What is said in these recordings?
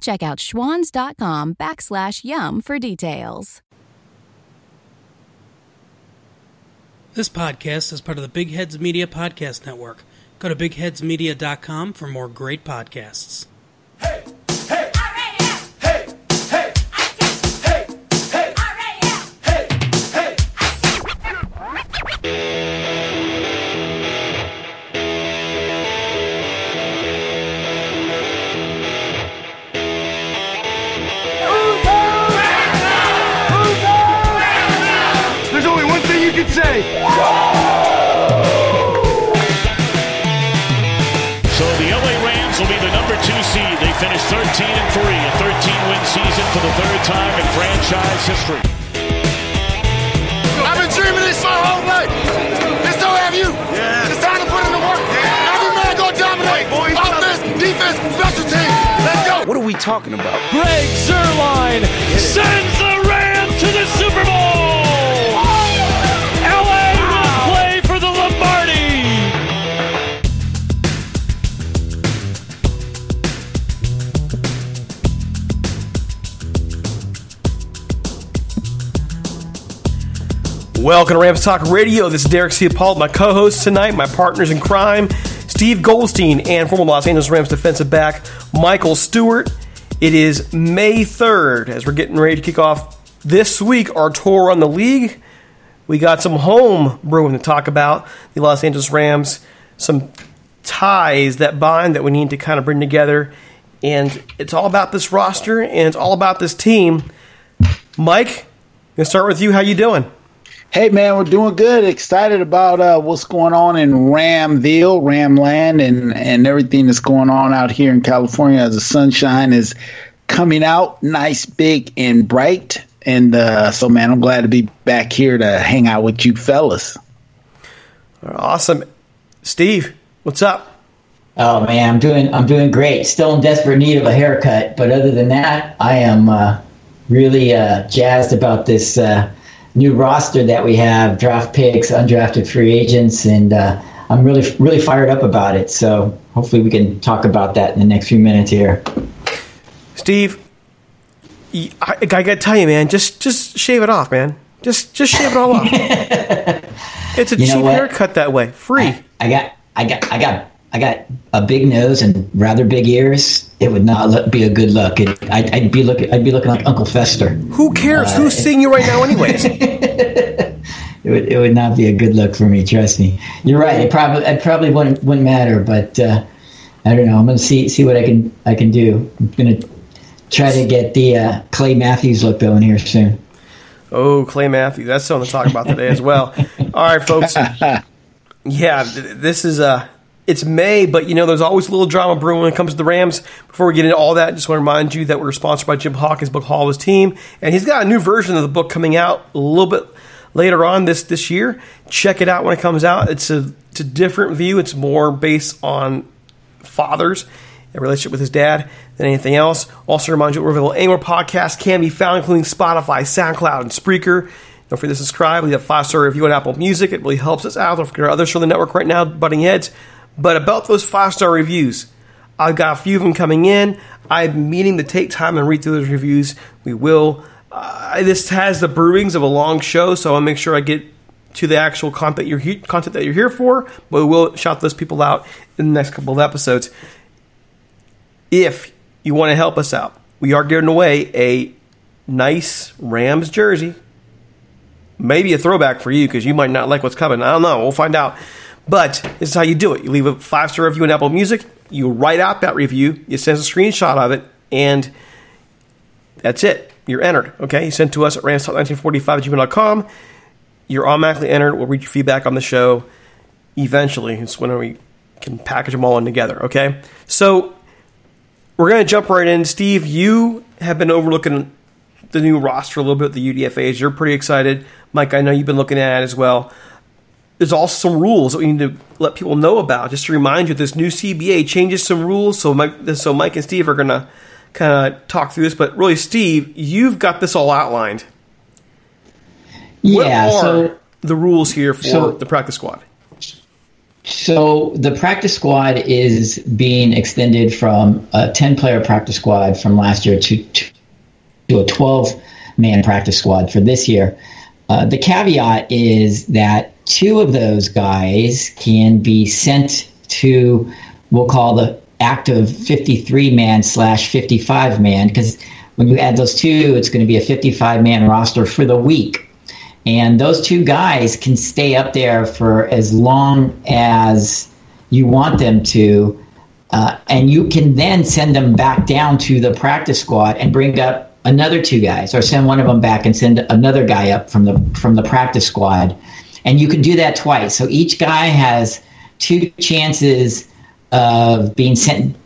Check out schwans.com backslash YUM for details. This podcast is part of the Big Heads Media Podcast Network. Go to bigheadsmedia.com for more great podcasts. Hey, hey, say. So the LA Rams will be the number two seed. They finished 13 and 3, a 13 win season for the third time in franchise history. I've been dreaming this my whole life. And so have you. Yeah. It's time to put in the work. Every man go dominate. Offense, defense, special teams. Let's go. What are we talking about? Greg Zuerlein sends the Rams to the Super Bowl. Welcome to Rams Talk Radio. This is Derek C. Paul, my co-host tonight, my partners in crime, Steve Goldstein and former Los Angeles Rams defensive back Michael Stewart. It is May 3rd as we're getting ready to kick off this week our tour on the league. We got some home brewing to talk about. The Los Angeles Rams, some ties that bind that we need to kind of bring together. And it's all about this roster and it's all about this team. Mike, gonna start with you. How you doing? Hey man, we're doing good. Excited about uh, what's going on in Ramville, Ramland, and and everything that's going on out here in California as the sunshine is coming out, nice, big, and bright. And uh, so, man, I'm glad to be back here to hang out with you fellas. Awesome, Steve. What's up? Oh man, I'm doing I'm doing great. Still in desperate need of a haircut, but other than that, I am uh, really uh, jazzed about this uh, new roster that we have: draft picks, undrafted free agents, and uh, I'm really really fired up about it. So hopefully we can talk about that in the next few minutes here. Steve, I gotta tell you, man, just just shave it off, man. Just just shave it all off. it's a You know cheap what? haircut that way, free. I got I got I got I got a big nose and rather big ears, it would not look, be a good look. It, I'd, I'd be looking, I'd be looking like Uncle Fester. Who cares? Who's seeing you right now, anyways? It would, it would not be a good look for me. Trust me. You're right. It probably, it probably wouldn't, wouldn't matter. But uh, I don't know. I'm gonna see, see what I can, I can do. I'm gonna try to get the uh, Clay Matthews look going here soon. Oh, Clay Matthews. That's something to talk about today as well. All right, folks. Yeah, this is uh it's May, but you know there's always a little drama brewing when it comes to the Rams. Before we get into all that, I just want to remind you that we're sponsored by Jim Hawkins Book Hall of his team, and he's got a new version of the book coming out a little bit later on this this year. Check it out when it comes out. It's a it's a different view. It's more based on fathers a relationship with his dad than anything else. Also, remind you, we're available anywhere podcasts can be found, including Spotify, SoundCloud, and Spreaker. Don't forget to subscribe. Leave a five star review on Apple Music. It really helps us out. Don't forget others from the network right now, butting heads. But about those five star reviews, I've got a few of them coming in. I'm meaning to take time and read through those reviews. We will. Uh, this has the brewings of a long show, so I'll make sure I get to the actual content you're he- content that you're here for. But we will shout those people out in the next couple of episodes. If you want to help us out, we are giving away a nice Rams jersey. Maybe a throwback for you because you might not like what's coming. I don't know. We'll find out. But this is how you do it. You leave a five star review on Apple Music. You write out that review. You send us a screenshot of it, and that's it. You're entered. Okay. You send to us at ramstalk1945 gmail.com. You're automatically entered. We'll read your feedback on the show eventually. It's when we can package them all in together. Okay. So we're going to jump right in. Steve, you have been overlooking the new roster a little bit, the UDFAs. You're pretty excited. Mike, I know you've been looking at it as well. There's also some rules that we need to let people know about. Just to remind you, this new CBA changes some rules. So Mike, so Mike and Steve are going to kind of talk through this. But really, Steve, you've got this all outlined. Yeah. What are So the rules here for so- the practice squad? So the practice squad is being extended from a 10 player practice squad from last year to, to a 12 man practice squad for this year. Uh, the caveat is that two of those guys can be sent to, we'll call the active 53 man slash 55 man, because when you add those two, it's going to be a 55 man roster for the week. And those two guys can stay up there for as long as you want them to. Uh, and you can then send them back down to the practice squad and bring up another two guys, or send one of them back and send another guy up from the from the practice squad. And you can do that twice. So each guy has two chances of being sent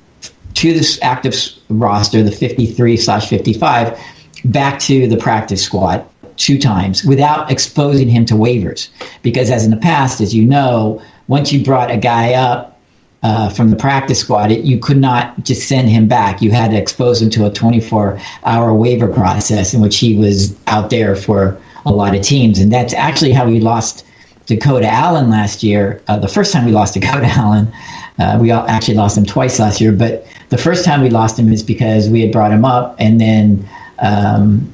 to this active roster, the 53 slash 55, back to the practice squad two times without exposing him to waivers. Because as in the past, as you know, once you brought a guy up uh, from the practice squad, it, you could not just send him back. You had to expose him to a 24 hour waiver process in which he was out there for a lot of teams. And that's actually how we lost Dakota Allen last year. Uh, the first time we lost Dakota Allen, uh, we all actually lost him twice last year. But the first time we lost him is because we had brought him up and then um,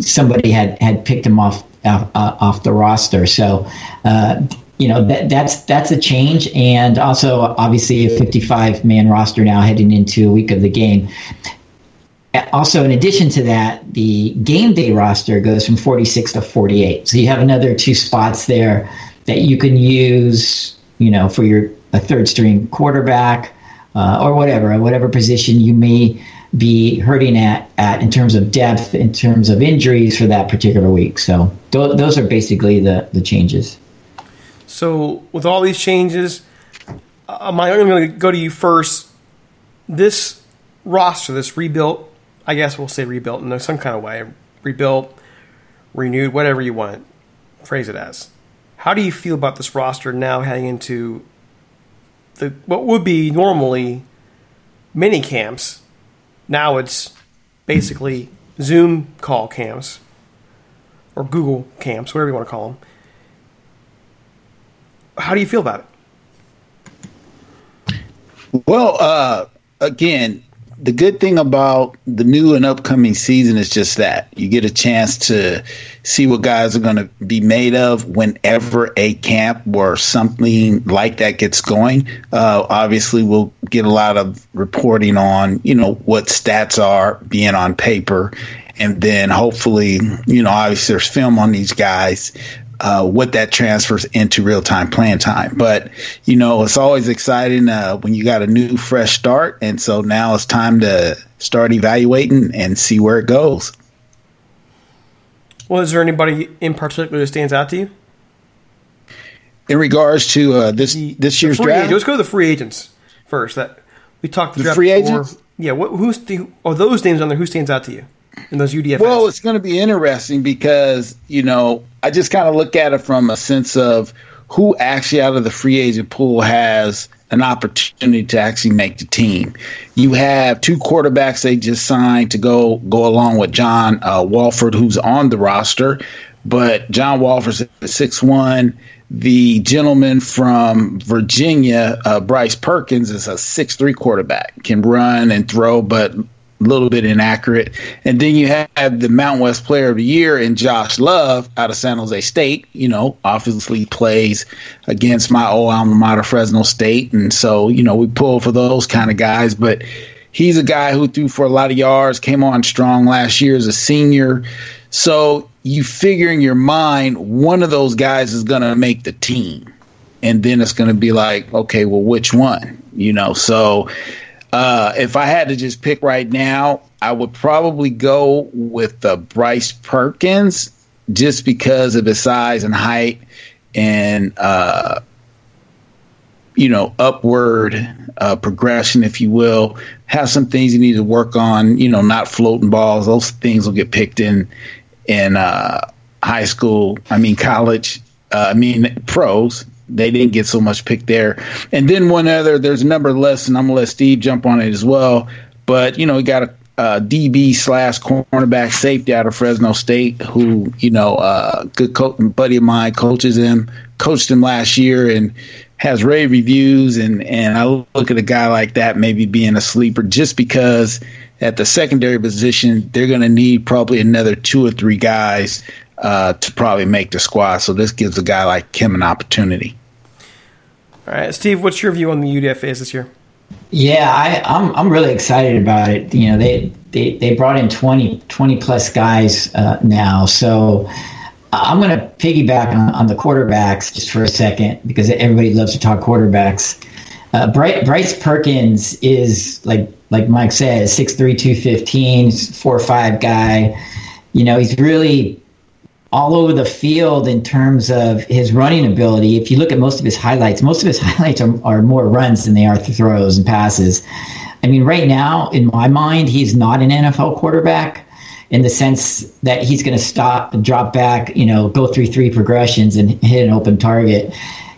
somebody had, had picked him off off, uh, off the roster. So, uh, you know that that's that's a change, and also obviously a 55 man roster now heading into a week of the game. Also, in addition to that, the game day roster goes from 46 to 48. So you have another two spots there that you can use, you know, for your a third string quarterback uh, or whatever, whatever position you may be hurting at, at in terms of depth, in terms of injuries for that particular week. So th- those are basically the, the changes. So, with all these changes, I'm going to go to you first. This roster, this rebuilt, I guess we'll say rebuilt in some kind of way, rebuilt, renewed, whatever you want phrase it as. How do you feel about this roster now heading into the what would be normally mini camps? Now it's basically Zoom call camps or Google camps, whatever you want to call them. How do you feel about it? Well, uh, again, the good thing about the new and upcoming season is just that you get a chance to see what guys are going to be made of whenever a camp or something like that gets going. Uh, obviously, we'll get a lot of reporting on you know what stats are being on paper, and then hopefully you know obviously there's film on these guys uh, what that transfers into real time playing time. But you know, it's always exciting uh, when you got a new, fresh start, and so now it's time to start evaluating and see where it goes. Well, is there anybody in particular that stands out to you? In regards to uh, this this year's draft, agent- Let's go to the free agents first. That we talked to The draft free before. agents? Yeah. What, who's the, oh those names on there? Who stands out to you in those UDFS? Well, it's going to be interesting because you know I just kind of look at it from a sense of who actually out of the free agent pool has an opportunity to actually make the team. You have two quarterbacks they just signed to go go along with John uh, Wolford, who's on the roster, but John Wolford's six one. The gentleman from Virginia, uh, Bryce Perkins, is a six three quarterback, can run and throw, but little bit inaccurate. And then you have the Mountain West Player of the Year in Josh Love out of San Jose State. You know, obviously plays against my old alma mater, Fresno State, and so you know we pull for those kind of guys. But he's a guy who threw for a lot of yards, came on strong last year as a senior. So you figure in your mind one of those guys is going to make the team, and then it's going to be like, okay, well, which one? You know, so uh, if I had to just pick right now, I would probably go with uh, Bryce Perkins just because of his size and height and, uh, you know, upward uh, progression, if you will. Have some things you need to work on, you know, not floating balls. Those things will get picked in in uh, high school, I mean, college, uh, I mean, pros they didn't get so much pick there. And then one other, there's a number less, and I'm gonna let Steve jump on it as well. But you know, we got a, uh DB slash cornerback safety out of Fresno State, who you know, uh, good co- buddy of mine coaches him, coached him last year, and has rave reviews. And and I look at a guy like that maybe being a sleeper just because at the secondary position they're gonna need probably another two or three guys. Uh, to probably make the squad, so this gives a guy like him an opportunity. All right, Steve, what's your view on the UDFAs this year? Yeah, I, I'm I'm really excited about it. You know, they they, they brought in 20, 20 plus guys uh, now, so I'm going to piggyback on, on the quarterbacks just for a second because everybody loves to talk quarterbacks. Uh, Bryce, Perkins is like like Mike said, 6'3", 215, four or five guy. You know, he's really all over the field in terms of his running ability. If you look at most of his highlights, most of his highlights are, are more runs than they are throws and passes. I mean, right now, in my mind, he's not an NFL quarterback in the sense that he's going to stop, drop back, you know, go through three progressions and hit an open target.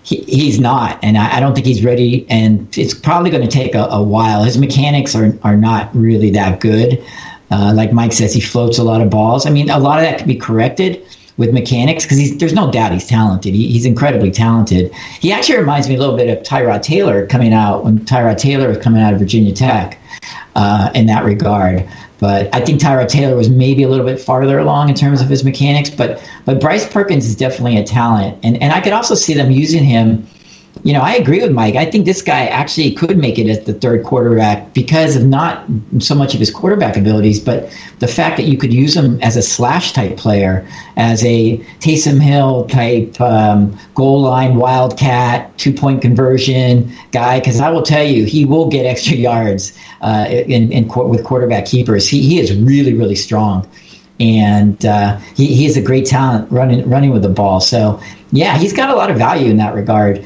He, he's not, and I, I don't think he's ready. And it's probably going to take a, a while. His mechanics are are not really that good. Uh, like Mike says, he floats a lot of balls. I mean, a lot of that can be corrected with mechanics because there's no doubt he's talented. He, he's incredibly talented. He actually reminds me a little bit of Tyrod Taylor coming out when Tyrod Taylor was coming out of Virginia Tech uh, in that regard. But I think Tyrod Taylor was maybe a little bit farther along in terms of his mechanics. But but Bryce Perkins is definitely a talent, and and I could also see them using him. You know, I agree with Mike. I think this guy actually could make it as the third quarterback because of not so much of his quarterback abilities, but the fact that you could use him as a slash type player, as a Taysom Hill type um, goal line wildcat, two point conversion guy. Because I will tell you, he will get extra yards uh, in, in with quarterback keepers. He he is really really strong and uh, he, he is a great talent running running with the ball. So yeah, he's got a lot of value in that regard.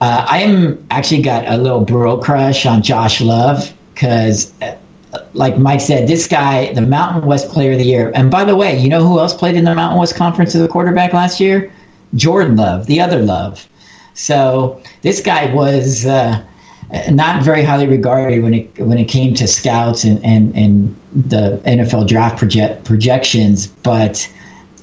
Uh, I am actually got a little bro crush on Josh Love because, like Mike said, this guy, the Mountain West Player of the Year. And by the way, you know who else played in the Mountain West Conference as a quarterback last year? Jordan Love, the other Love. So this guy was. Uh, not very highly regarded when it when it came to scouts and, and, and the NFL draft project projections. But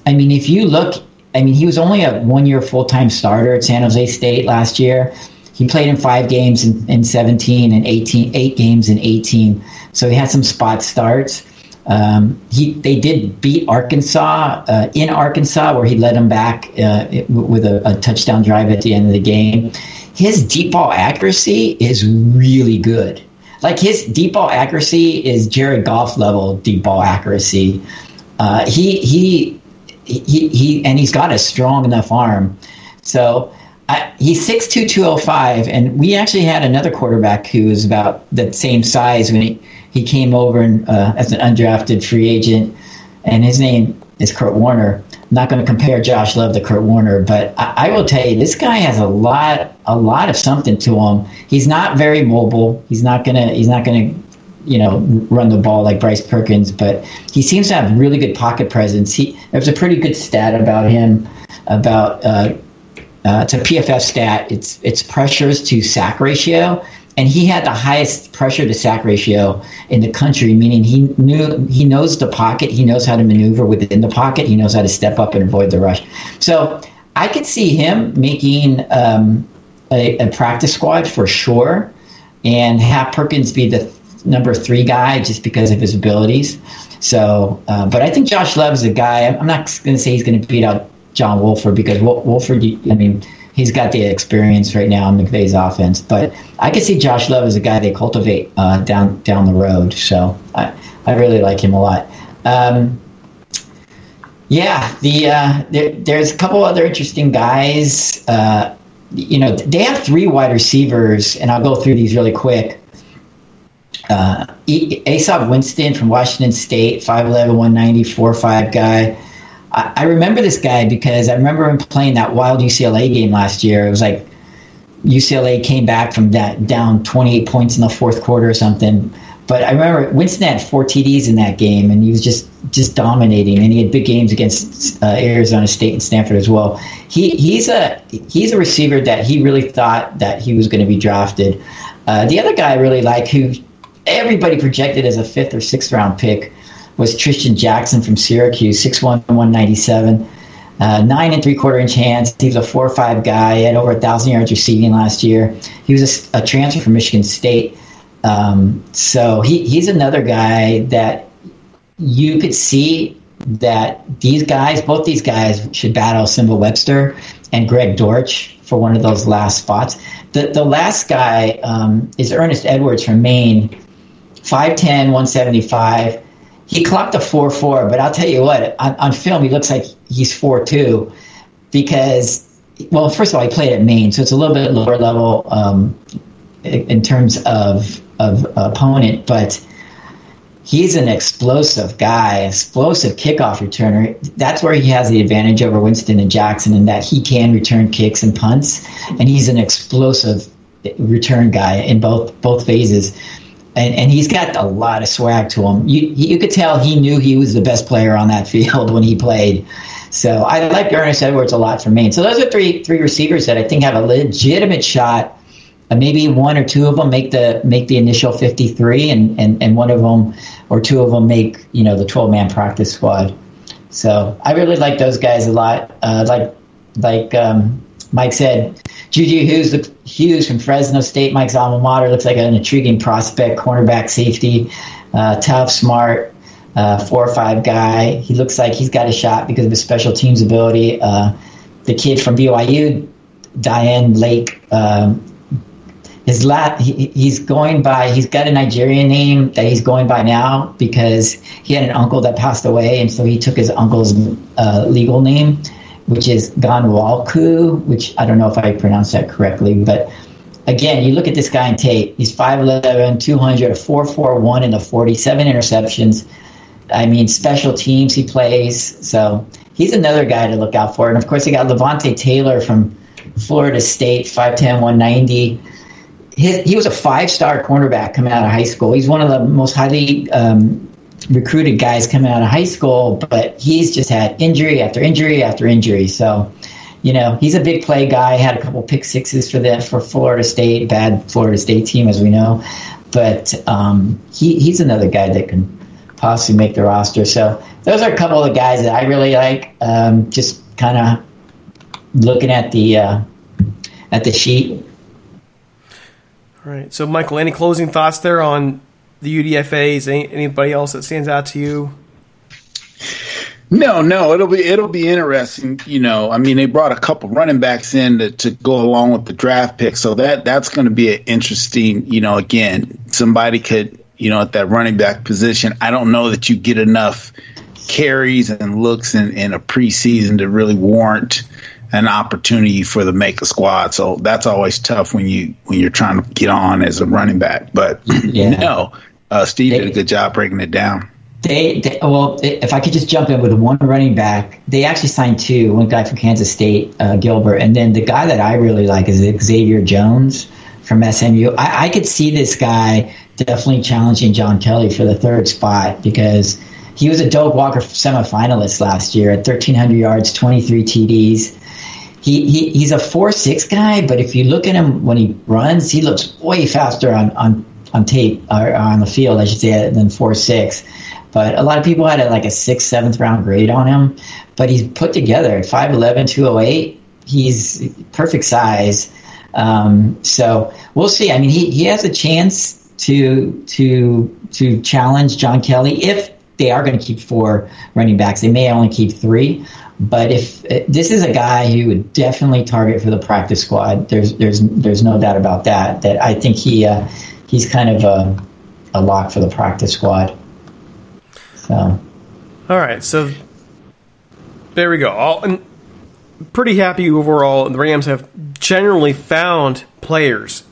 I mean, if you look, I mean, he was only a one year full time starter at San Jose State last year. he played in five games in, in 17 and 18, eight games in 18. So he had some spot starts. Um, he they did beat Arkansas uh, in Arkansas, where he led them back uh, with a, a, touchdown drive at the end of the game. His deep ball accuracy is really good. Like his deep ball accuracy is Jared Goff level deep ball accuracy. Uh, he he he he, and he's got a strong enough arm. So I, he's 6'2", 205, and we actually had another quarterback who was about the same size when he he came over and, uh, as an undrafted free agent, and his name is Kurt Warner. I'm not going to compare Josh Love to Kurt Warner, but I, I, will tell you, this guy has a lot, a lot of something to him. He's not very mobile. He's not gonna, he's not gonna, you know, run the ball like Bryce Perkins, but he seems to have really good pocket presence. He there's a pretty good stat about him about. Uh, uh, it's a PFF stat. It's it's pressures to sack ratio, and he had the highest pressure to sack ratio in the country, meaning he knew he knows the pocket, he knows how to maneuver within the pocket, he knows how to step up and avoid the rush. So I could see him making um, a, a, practice squad for sure, and have Perkins be the number three guy just because of his abilities. So, uh, but I think Josh Love is a guy. I'm not going to say he's going to beat out John Wolford because Wolford, I mean he's got the experience right now in McVay's offense. But I could see Josh Love as a guy they cultivate uh, down down the road. So I, I really like him a lot. Um, yeah, the uh, there, there's a couple other interesting guys. Uh, you know, they have three wide receivers, and I'll go through these really quick. Uh, Easop Winston from Washington State, 5'11", 190, 4'5 guy. I, remember this guy because I remember him playing that wild UCLA game last year. It was like UCLA came back from that down 28 points in the fourth quarter or something. But I remember Winston had four TDs in that game, and he was just just dominating. And he had big games against uh, Arizona State and Stanford as well. He he's a he's a receiver that he really thought that he was going to be drafted. Uh, the other guy I really like, who everybody projected as a fifth or sixth round pick, was Tristan Jackson from Syracuse, 6'1", 197. Uh, nine and three quarter inch hands. He was a four or five guy. He had over a thousand yards receiving last year. He was a, a transfer from Michigan State. Um, so he, he's another guy that you could see that these guys, both these guys, should battle Simba Webster and Greg Dortch for one of those last spots. The the last guy um, is Ernest Edwards from Maine, 5'10", 175 he clocked a four four, but I'll tell you what, on, on film he looks like he's four two, because well, first of all, he played at Maine, so it's a little bit lower level um, in terms of of opponent, but he's an explosive guy, explosive kickoff returner. That's where he has the advantage over Winston and Jackson in that he can return kicks and punts, and he's an explosive return guy in both both phases and, and he's got a lot of swag to him. You you could tell he knew he was the best player on that field when he played. So I like Ernest Edwards a lot for Maine. So those are three three receivers that I think have a legitimate shot. Uh, maybe one or two of them make the make the initial fifty three, and, and and one of them or two of them make you know the twelve man practice squad. So I really like those guys a lot. Uh, like like um, Mike said, Juju Hughes, Hughes from Fresno State, Mike's alma mater, looks like an intriguing prospect, cornerback safety, uh, tough, smart, uh, four or five guy. He looks like he's got a shot because of his special teams ability. Uh, the kid from BYU, Dayan Lake, um, his lat he, he's going by he's got a Nigerian name that he's going by now because he had an uncle that passed away and so he took his uncle's uh, legal name which is Ghanwoloku, which I don't know if I pronounced that correctly, but again, you look at this guy in Tate, He's 5'11", 200, a 4'4", in the 47 interceptions. I mean, special teams he plays. So he's another guy to look out for. And of course, you got Levonta Taylor from Florida State, 5'10", 190. His, he was a five-star cornerback coming out of high school. He's one of the most highly um, recruited guys coming out of high school, but he's just had injury after injury after injury. So, you know, he's a big play guy. Had a couple pick sixes for the for Florida State, bad Florida State team as we know, but um, he he's another guy that can possibly make the roster. So those are a couple of the guys that I really like. Um, just kind of looking at the uh, at the sheet. All right. So, Michael, any closing thoughts there on the UDFA's? Any, anybody else that stands out to you? No, no, it'll be it'll be interesting. You know, I mean, they brought a couple running backs in to, to go along with the draft pick, so that that's going to be an interesting. You know, again, somebody could you know at that running back position. I don't know that you get enough carries and looks in, in a preseason to really warrant an opportunity for the make a squad. So that's always tough when you when you're trying to get on as a running back. But Yeah. no, uh, Steve did a good job breaking it down. They, they well, if I could just jump in with one running back, they actually signed two. One guy from Kansas State, uh, Gilbert, and then the guy that I really like is Xavier Jones from SMU. I, I could see this guy definitely challenging John Kelly for the third spot because he was a Doak Walker semifinalist last year at 1,300 yards, 23 TDs. He, he he's a four six guy, but if you look at him when he runs, he looks way faster on on on tape or on the field, I should say, than four six. But a lot of people had a, like a sixth, seventh round grade on him. But he's put together 5'11, 208. He's perfect size. Um, so we'll see. I mean, he, he has a chance to to to challenge John Kelly if they are going to keep four running backs. They may only keep three. But if this is a guy who would definitely target for the practice squad, there's there's there's no doubt about that. That I think he uh, he's kind of a, a lock for the practice squad. So All right, so there we go. All, and pretty happy overall. The Rams have generally found players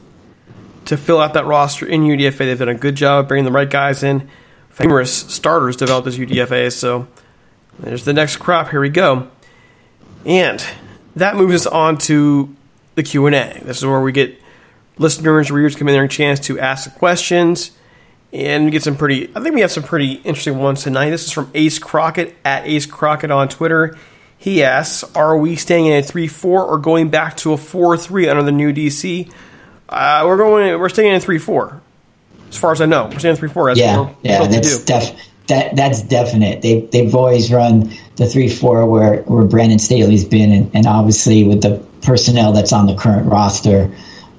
to fill out that roster in UDFA. They've done a good job of bringing the right guys in. Numerous starters developed as UDFA, so there's the next crop. Here we go, and that moves us on to the Q and A. This is where we get listeners, readers come in there a chance to ask questions and we get some pretty. I think we have some pretty interesting ones tonight. This is from Ace Crockett at Ace Crockett on Twitter. He asks, "Are we staying in a three-four or going back to a four-three under the new DC?" Uh, we're going. We're staying in a three-four. As far as I know, we're staying in three-four. That's yeah, what yeah, that's def- that that's definite. They they've always run the three four where where Brandon Staley's been, and, and obviously with the personnel that's on the current roster,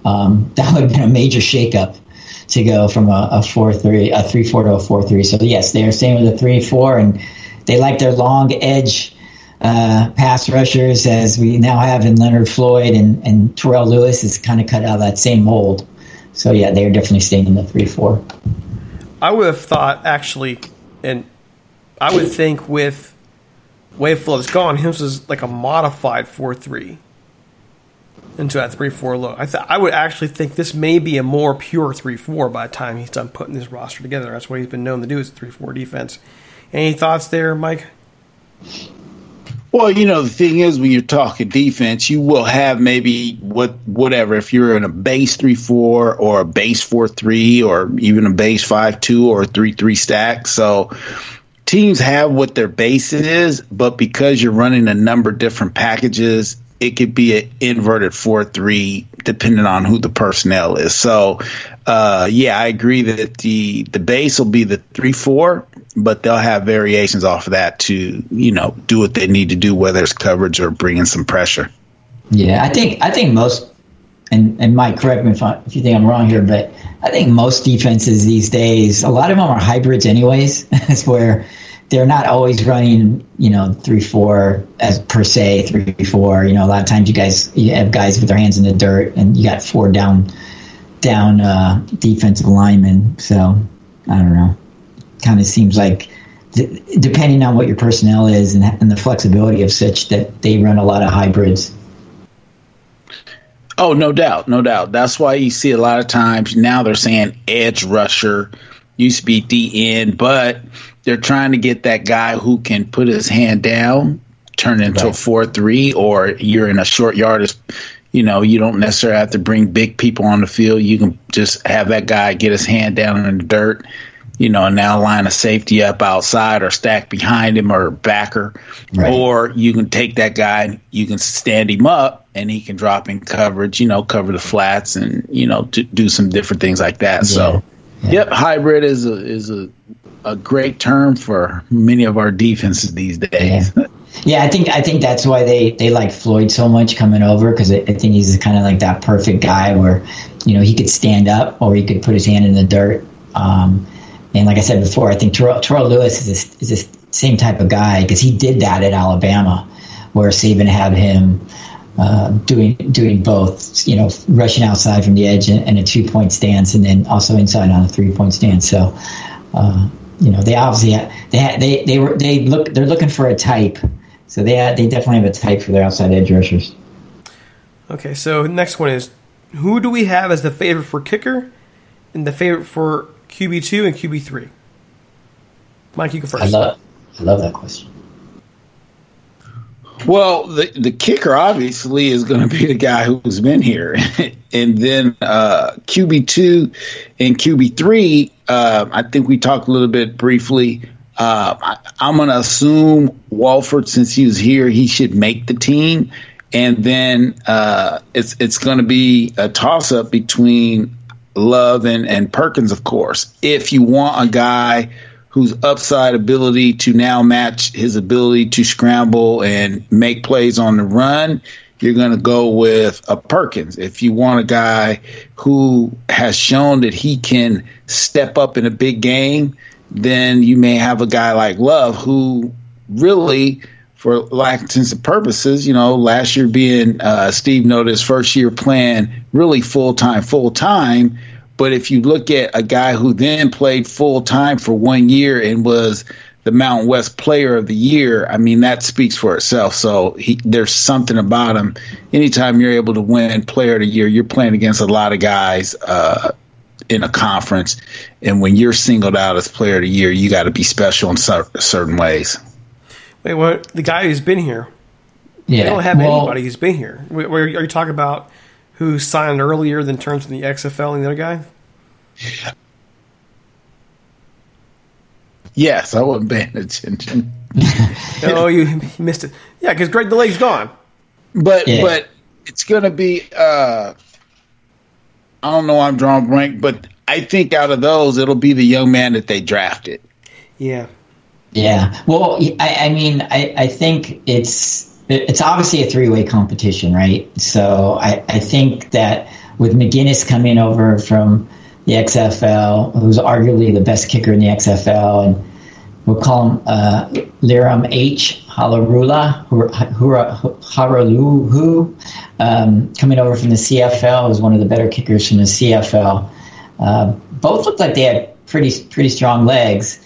um, that would have been a major shakeup to go from a, a four three a three four to a four three. So yes, they are staying with a three four, and they like their long edge uh, pass rushers as we now have in Leonard Floyd and and Terrell Lewis is kind of cut out of that same mold. So yeah, they are definitely staying in the three four. I would have thought actually, and I would think with way Flood's gone, his was like a modified four three into that three four low. I th- I would actually think this may be a more pure three four by the time he's done putting his roster together. That's what he's been known to do is three four defense. Any thoughts there, Mike? Well, you know, the thing is, when you're talking defense, you will have maybe what, whatever. If you're in a base three four or a base four three or even a base five two or a three three stack, so teams have what their base is, but because you're running a number of different packages, it could be an inverted four three depending on who the personnel is. So, uh, yeah, I agree that the the base will be the three four, but they'll have variations off of that to you know do what they need to do, whether it's coverage or bringing some pressure. Yeah, I think I think most, and and Mike, correct me if, I, if you think I'm wrong here, but I think most defenses these days, a lot of them are hybrids, anyways. It's where they're not always running, you know, three four as per se three four. You know, a lot of times you guys you have guys with their hands in the dirt, and you got four down down uh, defensive linemen. So I don't know. Kind of seems like. d- Depending on what your personnel is and, and the flexibility of such that they run a lot of hybrids. Oh, no doubt, no doubt. That's why you see a lot of times now they're saying edge rusher, used to be DN, but they're trying to get that guy who can put his hand down, turn into a four three, or you're in a short yardage. You know, you don't necessarily have to bring big people on the field. You can just have that guy get his hand down in the dirt. You know, and now line a safety up outside or stack behind him or backer, Right. or you can take that guy, you can stand him up, and he can drop in coverage. You know, cover the flats and you know do, do some different things like that. So, yep, hybrid is a is a a great term for many of our defenses these days. Yeah, I think I think that's why they they like Floyd so much coming over because I, I think he's kind of like that perfect guy where you know he could stand up or he could put his hand in the dirt. Um, and like I said before, I think Terrell, Terrell Lewis is this, is this same type of guy because he did that at Alabama, where Saban had him uh, doing doing both, you know, rushing outside from the edge and, and a two point stance, and then also inside on a three point stance. So, uh, you know, they obviously had, they had, they they were they look they're looking for a type. So they had, they definitely have a type for their outside edge rushers. Okay, so next one is who do we have as the favorite for kicker and the favorite for QB two and QB three? Mike, you go first. I love I love that question. Well, the the kicker obviously is going to be the guy who's been here, and then uh, QB two and QB three. Uh, I think we talked a little bit briefly. Uh, I, I'm going to assume Wolford, since he was here, he should make the team, and then uh, it's it's going to be a toss up between Love and, and Perkins, of course. If you want a guy whose upside ability to now match his ability to scramble and make plays on the run, you're going to go with a Perkins. If you want a guy who has shown that he can step up in a big game, then you may have a guy like Love who really, for lack of purposes, you know, last year being uh, Steve noticed first year playing really full time, full time. But if you look at a guy who then played full time for one year and was the Mountain West Player of the Year, I mean that speaks for itself. So he, there's something about him. Anytime you're able to win Player of the Year, you're playing against a lot of guys uh, in a conference, and when you're singled out as Player of the Year, you got to be special in cer- certain ways. Wait, what? The guy who's been here? Yeah, They don't have well- anybody who's been here. Wait, wait, Are you talking about who signed earlier than terms in the XFL and the other guy? Yes, I wasn't paying attention. oh, you, you missed it. Yeah, because Greg DeLay's gone. But Yeah. but it's gonna be uh I don't know I'm drawing blank, but I think out of those it'll be the young man that they drafted. Yeah. Yeah. Well, I, I mean, I, I think it's it's obviously a three way competition, right? So I, I think that with MacGinnis coming over from the XFL, who's arguably the best kicker in the XFL, and we'll call him uh, Liram H. Halarula, Haraluhu, um, coming over from the CFL, who's one of the better kickers from the CFL. Uh, both looked like they had pretty pretty strong legs.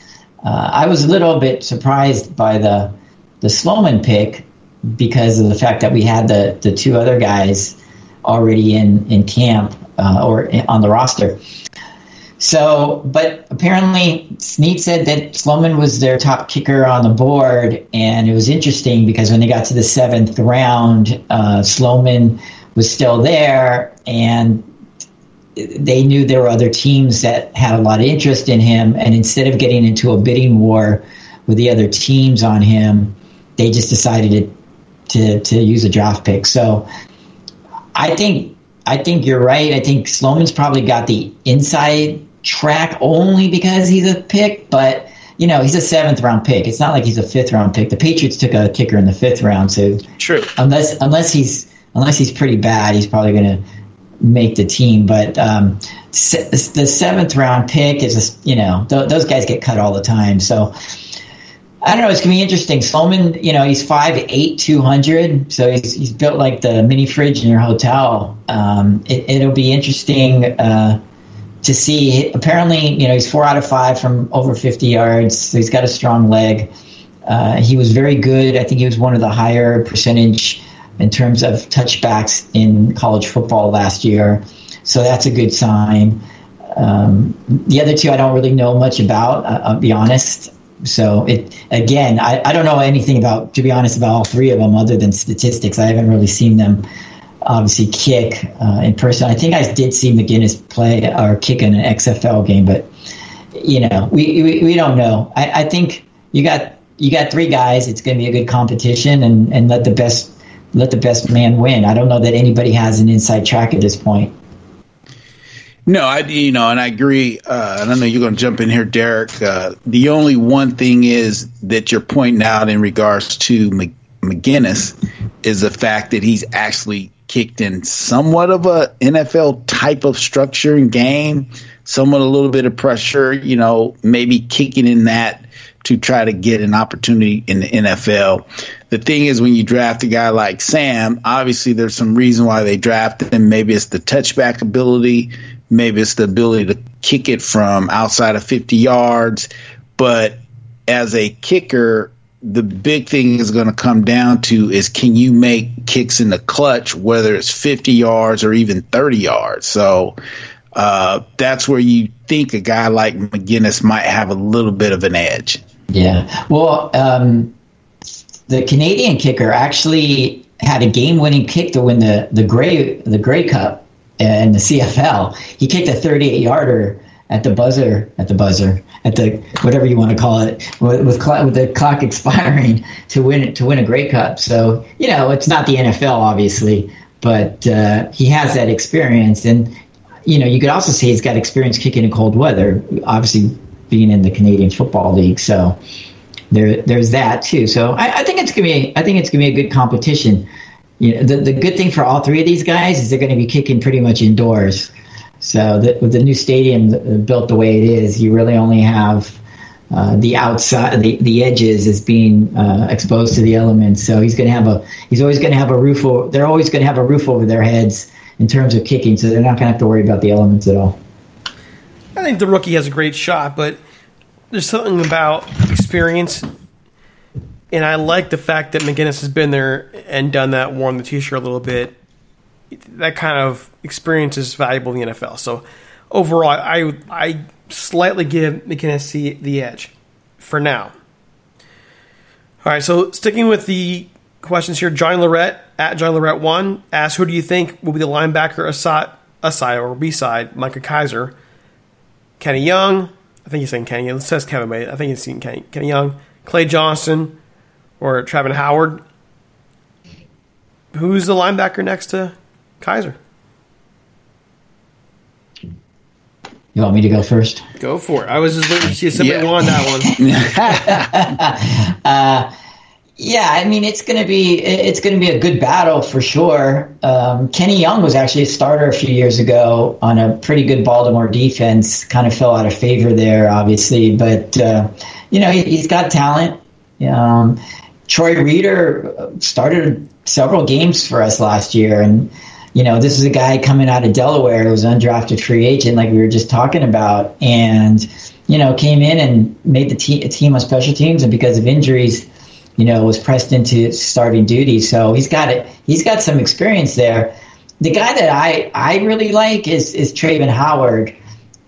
Uh, I was a little bit surprised by the the Sloman pick because of the fact that we had the the two other guys already in in camp uh, or in, on the roster. So, but apparently Snead said that Sloman was their top kicker on the board, and it was interesting because when they got to the seventh round, uh, Sloman was still there, and they knew there were other teams that had a lot of interest in him, and instead of getting into a bidding war with the other teams on him, they just decided to to, use a draft pick. So I think I think you're right. I think Sloman's probably got the inside track only because he's a pick, but you know he's a seventh round pick. It's not like he's a fifth round pick. The Patriots took a kicker in the fifth round, so true. Unless unless he's unless he's pretty bad, he's probably going to make the team. But um, se- the seventh round pick is just you know th- those guys get cut all the time. So I don't know. It's gonna be interesting. Sloman, you know, he's five eight, two hundred, so he's he's built like the mini fridge in your hotel. Um, it, it'll be interesting uh, to see. Apparently, you know, he's four out of five from over fifty yards. So he's got a strong leg. Uh, he was very good. I think he was one of the higher percentage in terms of touchbacks in college football last year. So that's a good sign. Um, the other two I don't really know much about. I- I'll be honest. So it again, I, I don't know anything about, to be honest, about all three of them other than statistics. I haven't really seen them obviously kick uh, in person. I think I did see MacGinnis play or kick in an XFL game, but you know, we we, we don't know. I, I think you got you got three guys. It's going to be a good competition, and, and let the best let the best man win. I don't know that anybody has an inside track at this point. No, I you know, and I agree. Uh, and I know you're going to jump in here, Derek. Uh, the only one thing is that you're pointing out in regards to Mc, MacGinnis is the fact that he's actually kicked in somewhat of a NFL type of structure and game, somewhat a little bit of pressure. You know, maybe kicking in that to try to get an opportunity in the NFL. The thing is, when you draft a guy like Sam, obviously there's some reason why they drafted him. Maybe it's the touchback ability, maybe it's the ability to kick it from outside of 50 yards. But as a kicker, the big thing is going to come down to is can you make kicks in the clutch, whether it's 50 yards or even 30 yards. So uh, that's where you think a guy like MacGinnis might have a little bit of an edge. Yeah. Well, um, the Canadian kicker actually had a game-winning kick to win the the Grey the Grey Cup in the CFL. He kicked a 38-yarder at the buzzer at the buzzer at the whatever you want to call it with with, with the clock expiring to win to win a Grey Cup. So you know it's not the NFL obviously, but uh, he has that experience, and you know you could also say he's got experience kicking in cold weather. Obviously being in the Canadian Football League, so there there's that too. So I, I think it's gonna be I think it's gonna be a good competition. You know, the the good thing for all three of these guys is they're going to be kicking pretty much indoors. So the, with the new stadium built the way it is, you really only have uh, the outside, the, the edges is being uh, exposed to the elements. So he's going to have a, he's always going to have a roof. Over, they're always going to have a roof over their heads in terms of kicking. So they're not going to have to worry about the elements at all. I think the rookie has a great shot, but there's something about experience, and I like the fact that MacGinnis has been there and done that, worn the t-shirt a little bit. That kind of experience is valuable in the NFL. So overall, I I slightly give MacGinnis the, edge for now. All right, so sticking with the questions here, John Lorette at Johnny Lorette one asks, "Who do you think will be the linebacker aside, aside or B side Micah Kiser?" Kenny Young, I think he's saying Kenny. It says Kevin, but I think he's saying Kenny, Kenny Young, Clay Johnson, or Travin Howard. Who's the linebacker next to Kiser? You want me to go first? Go for it. I was just waiting to see if somebody yeah. won that one. uh, yeah, I mean it's gonna be it's gonna be a good battle for sure. Um, Kenny Young was actually a starter a few years ago on a pretty good Baltimore defense. Kind of fell out of favor there, obviously, but uh, you know he, has got talent. Um, Troy Reeder started several games for us last year, and you know this is a guy coming out of Delaware who was undrafted free agent, like we were just talking about, and you know came in and made the te- team on special teams, and because of injuries you know, was pressed into starting duty. So he's got it. He's got some experience there. The guy that I, I really like is is Travin Howard.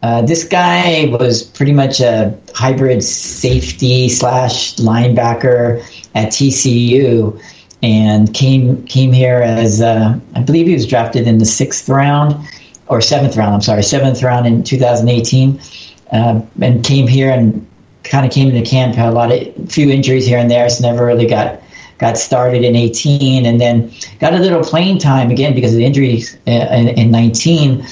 Uh, this guy was pretty much a hybrid safety slash linebacker at TCU, and came came here as uh, I believe he was drafted in the sixth round or seventh round. I'm sorry, seventh round in 2018, uh, and came here and kind of came into camp, had a lot of few injuries here and there, so never really got got started in 18, and then got a little playing time again because of the injuries in, in 19.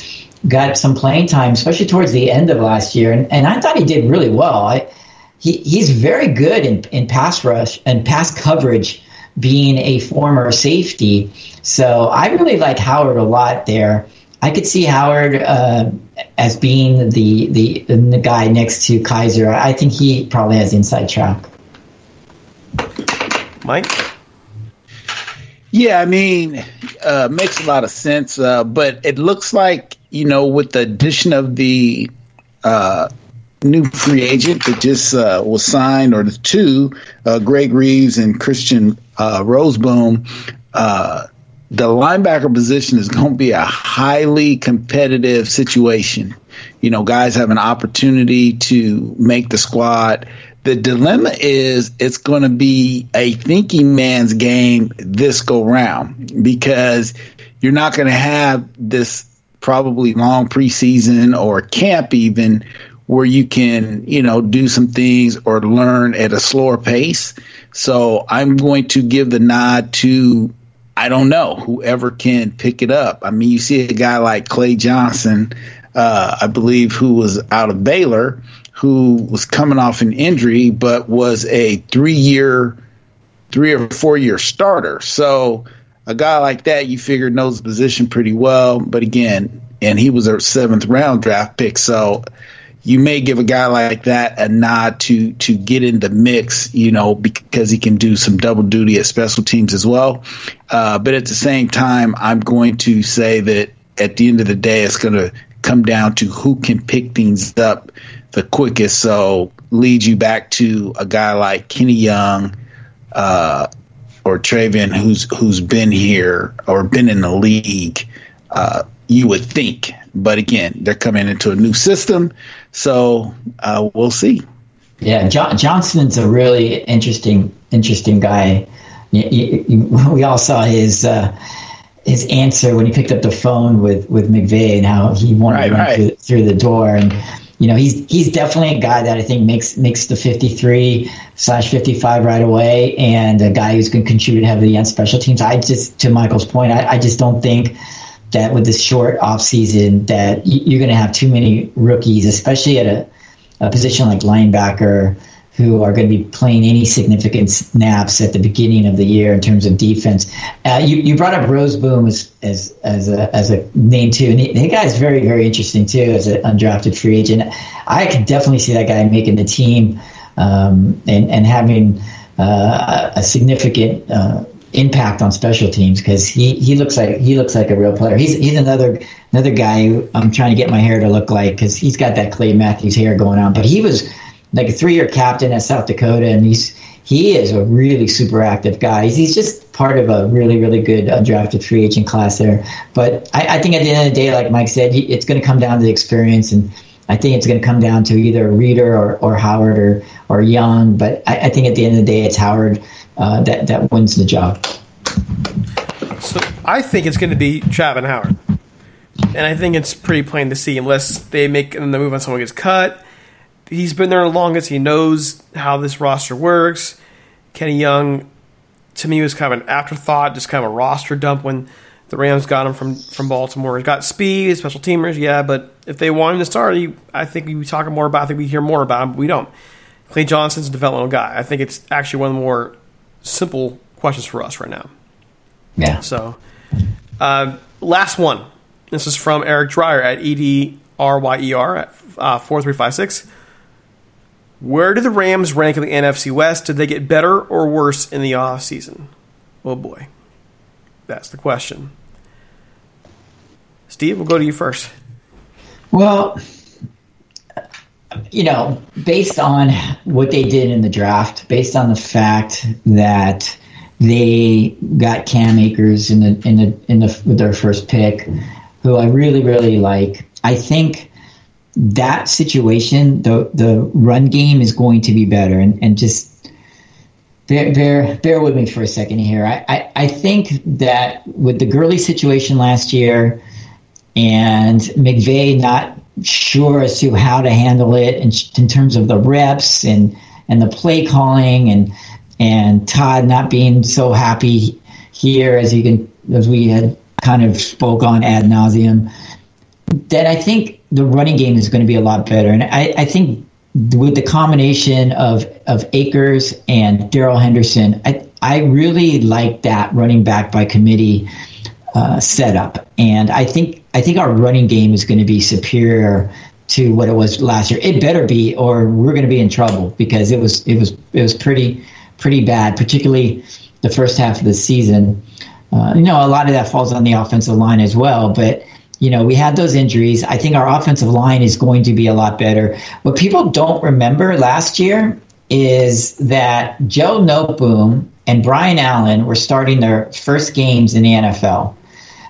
Got some playing time, especially towards the end of last year, and, and I thought he did really well. I, he, he's very good in, in pass rush and pass coverage, being a former safety. So I really like Howard a lot there. I could see Howard uh, as being the, the the guy next to Kiser. I think he probably has inside track. Mike. Yeah, I mean, uh, makes a lot of sense. Uh, but it looks like you know, with the addition of the uh, new free agent that just uh, was signed, or the two, uh, Greg Reeves and Christian uh, Rozeboom, the linebacker position is going to be a highly competitive situation. You know, guys have an opportunity to make the squad. The dilemma is it's going to be a thinking man's game this go round because you're not going to have this probably long preseason or camp even where you can, you know, do some things or learn at a slower pace. So I'm going to give the nod to I don't know whoever can pick it up. I mean, you see a guy like Clay Johnson, uh, I believe, who was out of Baylor, who was coming off an injury, but was a three year, three or four year starter. So a guy like that, you figure knows the position pretty well. But again, and he was a seventh round draft pick, so you may give a guy like that a nod to to get in the mix, you know, because he can do some double duty at special teams as well. Uh, but at the same time, I'm going to say that at the end of the day, it's going to come down to who can pick things up the quickest. So leads you back to a guy like Kenny Young uh, or Travian, who's who's been here or been in the league. Uh, you would think, but again, they're coming into a new system, so uh, we'll see. Yeah, John, Johnson's a really interesting, interesting guy. You, you, you, we all saw his uh, his answer when he picked up the phone with with McVay and how he wanted Right, to run right. through, through the door, and you know he's he's definitely a guy that I think makes makes the fifty three slash fifty five right away, and a guy who's going to contribute heavily on special teams. I just to Michael's point, I, I just don't think that with this short offseason that you're going to have too many rookies, especially at a, a position like linebacker, who are going to be playing any significant snaps at the beginning of the year in terms of defense. Uh, you, you brought up Rozeboom as as as a, as a name too, and the guy's very very interesting too as an undrafted free agent. I could definitely see that guy making the team um, and and having uh, a significant. Uh, impact on special teams because he, he looks like he looks like a real player. He's he's another another guy I'm trying to get my hair to look like because he's got that Clay Matthews hair going on. But he was like a three year captain at South Dakota, and he's he is a really super active guy. He's, he's just part of a really really good undrafted free agent class there. But I, I think at the end of the day, like Mike said, it's going to come down to the experience and. I think it's going to come down to either Reeder or, or Howard or, or Young, but I, I think at the end of the day, it's Howard uh, that, that wins the job. So I think it's going to be Travin Howard, and I think it's pretty plain to see unless they make the move on someone gets cut. He's been there the longest. He knows how this roster works. Kenny Young, to me, was kind of an afterthought, just kind of a roster dump when the Rams got him from from Baltimore. He's got speed, special teamers, yeah, but if they want him to start, he, I think we'd be talking more about. I think we hear more about him, but we don't. Clay Johnson's a developmental guy. I think it's actually one of the more simple questions for us right now. Yeah. So, uh, last one. This is from Eric Dreyer at E EDRYER at uh, 4356. Where do the Rams rank in the NFC West? Did they get better or worse in the offseason? Oh boy. That's the question. Steve, we'll go to you first. Well, you know, based on what they did in the draft, based on the fact that they got Cam Akers in the in the in the with their first pick, who I really really like. I think that situation, the the run game is going to be better, and and just bear bear bear with me for a second here. I I, I think that with the Gurley situation last year and McVay not sure as to how to handle it in, in terms of the reps and and the play calling and and Todd not being so happy here as you can as we had kind of spoke on ad nauseum. That I think the running game is going to be a lot better, and I, I think with the combination of of Akers and Darrell Henderson, I I really like that running back by committee uh, setup, and I think I think our running game is going to be superior to what it was last year. It better be, or we're going to be in trouble because it was it was it was pretty pretty bad, particularly the first half of the season. Uh, you know, a lot of that falls on the offensive line as well, but you know, we had those injuries. I think our offensive line is going to be a lot better. What people don't remember last year is that Joe Noteboom and Brian Allen were starting their first games in the NFL.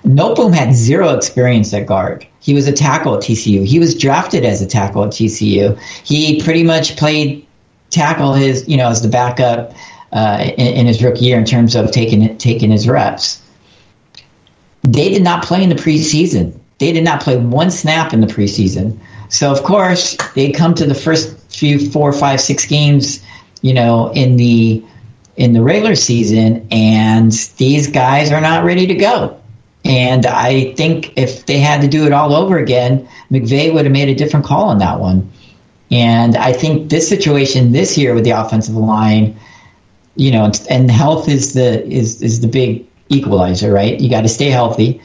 Noteboom had zero experience at guard. He was a tackle at TCU. He was drafted as a tackle at TCU. He pretty much played tackle his, you know, as the backup uh, in, in his rookie year in terms of taking taking his reps. They did not play in the preseason. They did not play one snap in the preseason. So of course they come to the first few four, five, six games, you know, in the in the regular season, and these guys are not ready to go. And I think if they had to do it all over again, McVay would have made a different call on that one. And I think this situation this year with the offensive line, you know, and health is the is is the big equalizer, right? You got to stay healthy.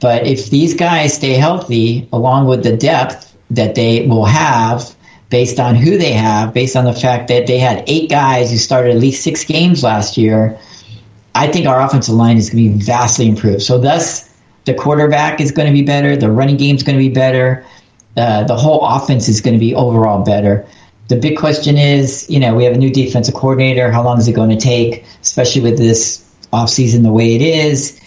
But if these guys stay healthy, along with the depth that they will have, based on who they have, based on the fact that they had eight guys who started at least six games last year, I think our offensive line is going to be vastly improved. So, thus, the quarterback is going to be better, the running game is going to be better, uh, the whole offense is going to be overall better. The big question is, you know, we have a new defensive coordinator. How long is it going to take, especially with this offseason the way it is?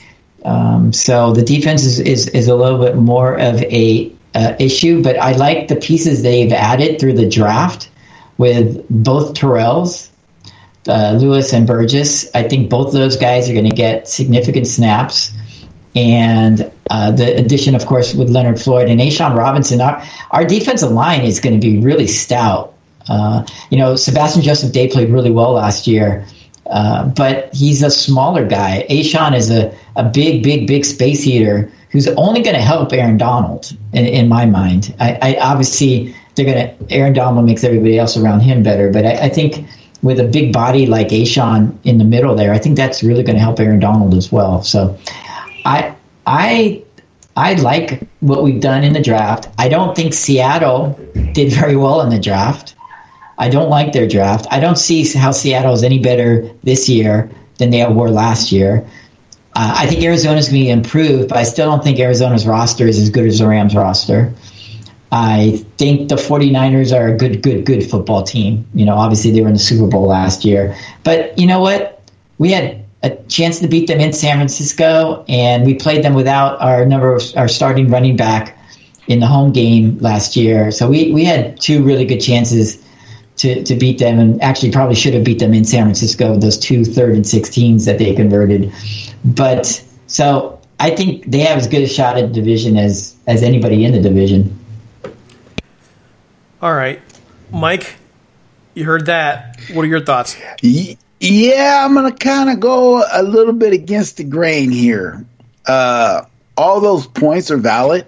Um, so the defense is, is, is a little bit more of a uh, issue, but I like the pieces they've added through the draft with both Terrells, uh, Lewis and Burgess. I think both of those guys are going to get significant snaps. And uh, the addition, of course, with Leonard Floyd and A'Shawn Robinson, our, our defensive line is going to be really stout. Uh, you know, Sebastian Joseph Day played really well last year, uh, but he's a smaller guy. A'Shawn is a, a big, big, big space heater who's only going to help Aaron Donald, in, in my mind. I, I obviously they're going to Aaron Donald makes everybody else around him better, but I, I think with a big body like A'Shawn in the middle there, I think that's really going to help Aaron Donald as well. So, I I I like what we've done in the draft. I don't think Seattle did very well in the draft. I don't like their draft. I don't see how Seattle is any better this year than they were last year. Uh, I think Arizona's going to improve, but I still don't think Arizona's roster is as good as the Rams roster. I think the 49ers are a good, good, good football team. You know, obviously they were in the Super Bowl last year. But you know what? We had a chance to beat them in San Francisco, and we played them without our number of, our starting running back in the home game last year. So we, we had two really good chances to, to beat them, and actually probably should have beat them in San Francisco, those two third and 16s that they converted. But so I think they have as good a shot at the division as, as anybody in the division. All right. Mike, you heard that. What are your thoughts? Yeah, I'm going to kind of go a little bit against the grain here. Uh, all those points are valid.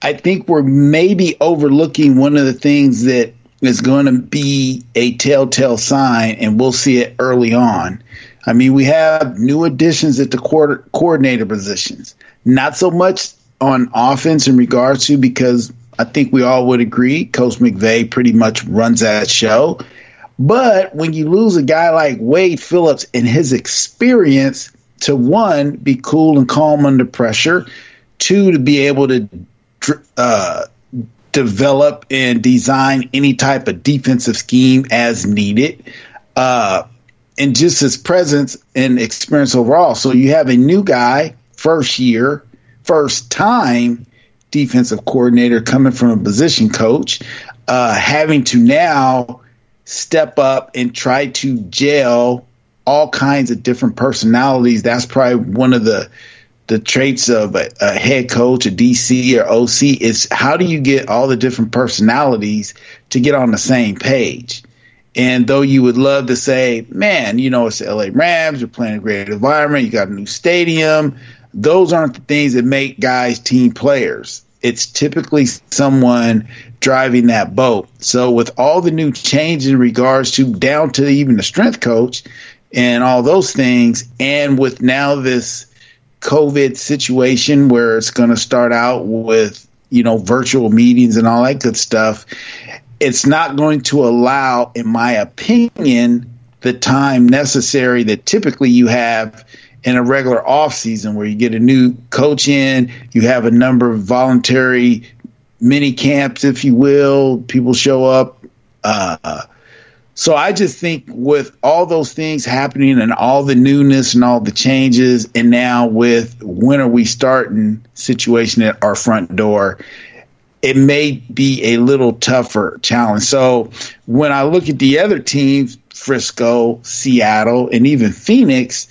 I think we're maybe overlooking one of the things that is going to be a telltale sign, and we'll see it early on. I mean, we have new additions at the quarter, coordinator positions. Not so much on offense in regards to because I think we all would agree Coach McVay pretty much runs that show. But when you lose a guy like Wade Phillips and his experience to one, be cool and calm under pressure, two, to be able to uh, develop and design any type of defensive scheme as needed, uh, and just his presence and experience overall. So you have a new guy, first year, first time defensive coordinator coming from a position coach, uh, having to now step up and try to gel all kinds of different personalities. That's probably one of the the traits of a, a, head coach, a DC or OC is how do you get all the different personalities to get on the same page? And though you would love to say, man, you know, it's the LA Rams, you're playing a great environment, you got a new stadium, those aren't the things that make guys team players. It's typically someone driving that boat. So with all the new changes in regards to down to even the strength coach and all those things, and with now this COVID situation where it's going to start out with, you know, virtual meetings and all that good stuff, it's not going to allow, in my opinion, the time necessary that typically you have in a regular off season where you get a new coach in, you have a number of voluntary mini camps, if you will, people show up. Uh, so I just think with all those things happening and all the newness and all the changes, and now with when are we starting situation at our front door, it may be a little tougher challenge. So when I look at the other teams, Frisco, Seattle, and even Phoenix,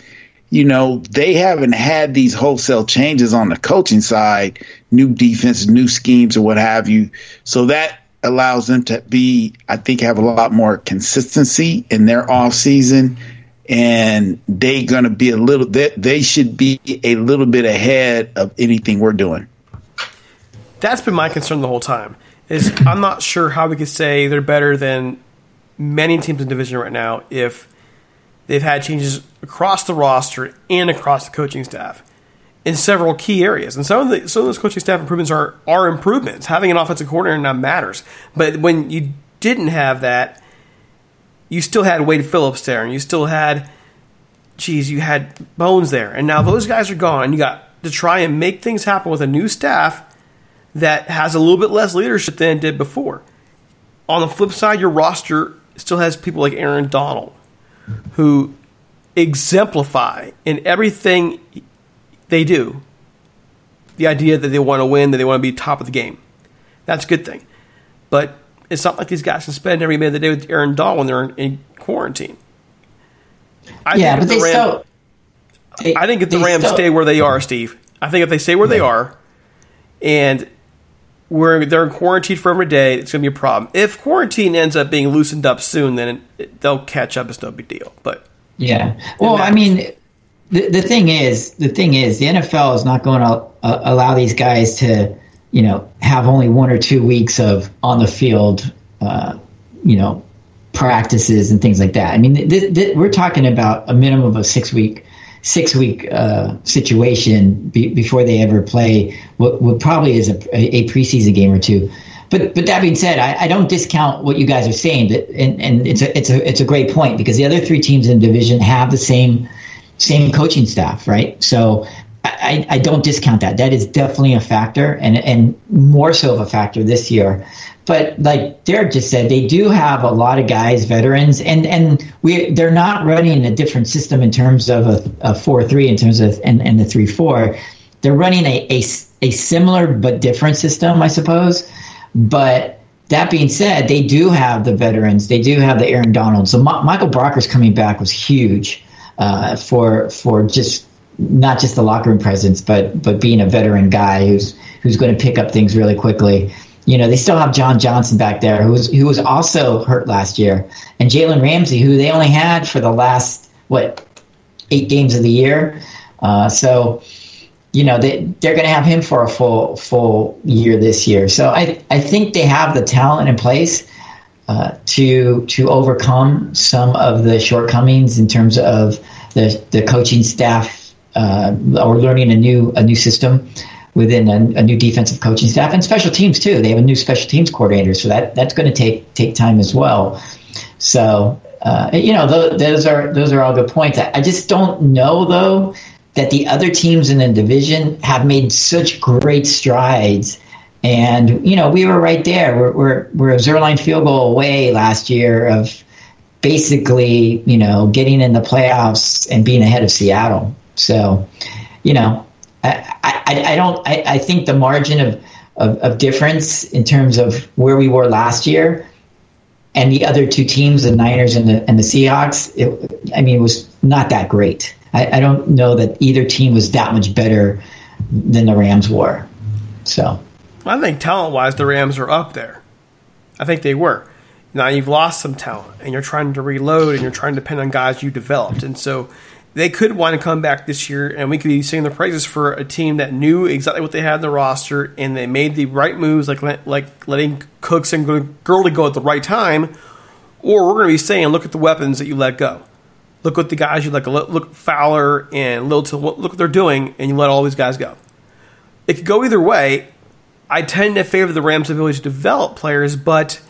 you know, they haven't had these wholesale changes on the coaching side, new defense, new schemes, or what have you. So that allows them to be, I think, have a lot more consistency in their off season. and they're going to be a little. They, they should be a little bit ahead of anything we're doing. That's been my concern the whole time. Is I'm not sure how we could say they're better than many teams in division right now if they've had changes across the roster and across the coaching staff in several key areas. And some of the some of those coaching staff improvements are are improvements. Having an offensive coordinator now matters. But when you didn't have that, you still had Wade Phillips there, and you still had, geez, you had Bones there, and now those guys are gone. You got to try and make things happen with a new staff that has a little bit less leadership than it did before. On the flip side, your roster still has people like Aaron Donald, who exemplify in everything they do the idea that they want to win, that they want to be top of the game. That's a good thing. But it's not like these guys can spend every minute of the day with Aaron Donald when they're in, in quarantine. I yeah, think but if they the Ram- still. They, I think if the Rams still- stay where they are, Steve, I think if they stay where they are, and where they're in quarantine for every day, it's going to be a problem. If quarantine ends up being loosened up soon, then it, it- they'll catch up. It's no big deal. But Yeah. Well, I mean, the, the thing is, the thing is, the NFL is not going to uh, allow these guys to, you know, have only one or two weeks of on the field, uh, you know, practices and things like that. I mean, th- th- we're talking about a minimum of a six week, six week uh, situation be- before they ever play what, what probably is a, a preseason game or two. But but that being said, I, I don't discount what you guys are saying. That and, and it's a it's a it's a great point because the other three teams in the division have the same same coaching staff, right? So I, I don't discount that. That is definitely a factor, and and more so of a factor this year. But like Derek just said, they do have a lot of guys, veterans, and and we they're not running a different system in terms of a, a four three in terms of and, and the three four. They're running a, a a similar but different system, I suppose. But that being said, they do have the veterans. They do have the Aaron Donald. So Ma- Michael Brockers coming back was huge uh, for for just not just the locker room presence, but but being a veteran guy who's who's going to pick up things really quickly. You know, they still have John Johnson back there, who was who was also hurt last year, and Jalen Ramsey, who they only had for the last what eight games of the year. Uh, so, you know, they they're going to have him for a full full year this year. So I I think they have the talent in place uh, to to overcome some of the shortcomings in terms of the the coaching staff uh, or learning a new a new system within a, a new defensive coaching staff and special teams too. They have a new special teams coordinator, so that that's going to take take time as well. So uh, you know, th- those are those are all good points. I, I just don't know though that the other teams in the division have made such great strides. And you know, we were right there. We're we're, we're a Zuerlein field goal away last year of basically, you know, getting in the playoffs and being ahead of Seattle. So, you know, I, I, I don't. I, I think the margin of, of, of difference in terms of where we were last year and the other two teams, the Niners and the and the Seahawks, it, I mean, it was not that great. I, I don't know that either team was that much better than the Rams were. So, I think talent wise, the Rams are up there. I think they were. Now you've lost some talent, and you're trying to reload, and you're trying to depend on guys you developed, and so they could want to come back this year, and we could be singing the praises for a team that knew exactly what they had in the roster, and they made the right moves, like like letting Cooks and Gurley go at the right time, or we're going to be saying, look at the weapons that you let go. Look at the guys you like. Look Fowler and Littleton. Look what they're doing, and you let all these guys go. It could go either way. I tend to favor the Rams' ability to develop players, but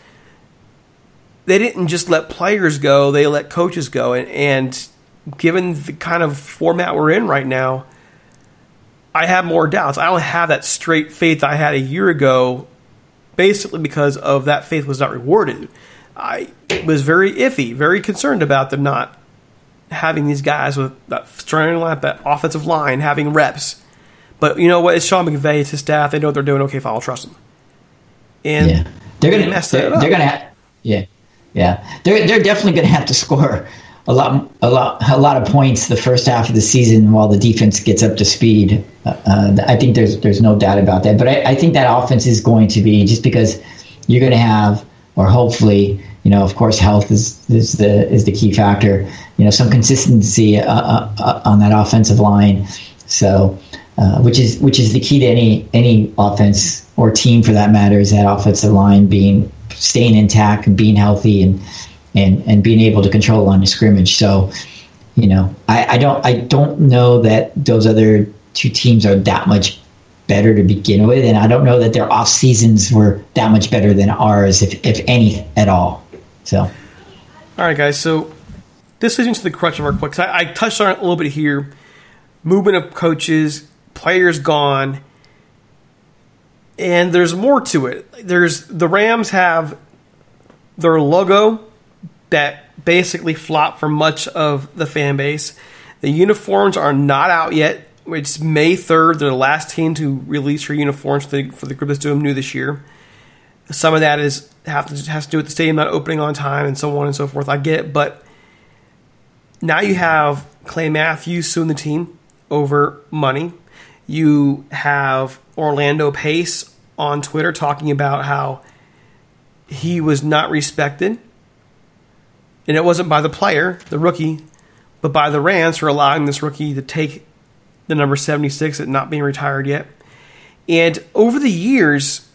they didn't just let players go; they let coaches go. And, and given the kind of format we're in right now, I have more doubts. I don't have that straight faith I had a year ago, basically because of that faith was not rewarded. I was very iffy, very concerned about them not having these guys with that starting line, that offensive line, having reps. But you know what? It's Sean McVay, it's his staff. They know what they're doing. Okay, fine, I'll trust them. And yeah, they're gonna mess they're, that up. they're gonna yeah yeah they're they're definitely gonna have to score a lot a lot a lot of points the first half of the season while the defense gets up to speed. Uh, uh, I think there's there's no doubt about that. But I, I think that offense is going to be just because you're going to have or hopefully, you know, of course, health is is the is the key factor. You know, some consistency uh, uh, uh, on that offensive line. So, uh, which is which is the key to any any offense or team for that matter is that offensive line being staying intact and being healthy and and and being able to control line of scrimmage. So, you know, I, I don't I don't know that those other two teams are that much better to begin with, and I don't know that their off seasons were that much better than ours, if if any at all. So, All right, guys. So this leads into the crutch of our quick. I, I touched on it a little bit here. Movement of coaches, players gone, and there's more to it. There's the Rams have their logo that basically flopped for much of the fan base. The uniforms are not out yet. It's May 3rd. They're the last team to release their uniforms for the, for the group that's doing new this year. Some of that is have to, has to do with the stadium not opening on time and so on and so forth. I get it, but now you have Clay Matthews suing the team over money. You have Orlando Pace on Twitter talking about how he was not respected. And it wasn't by the player, the rookie, but by the Rams for allowing this rookie to take the number 76 at not being retired yet. And over the years,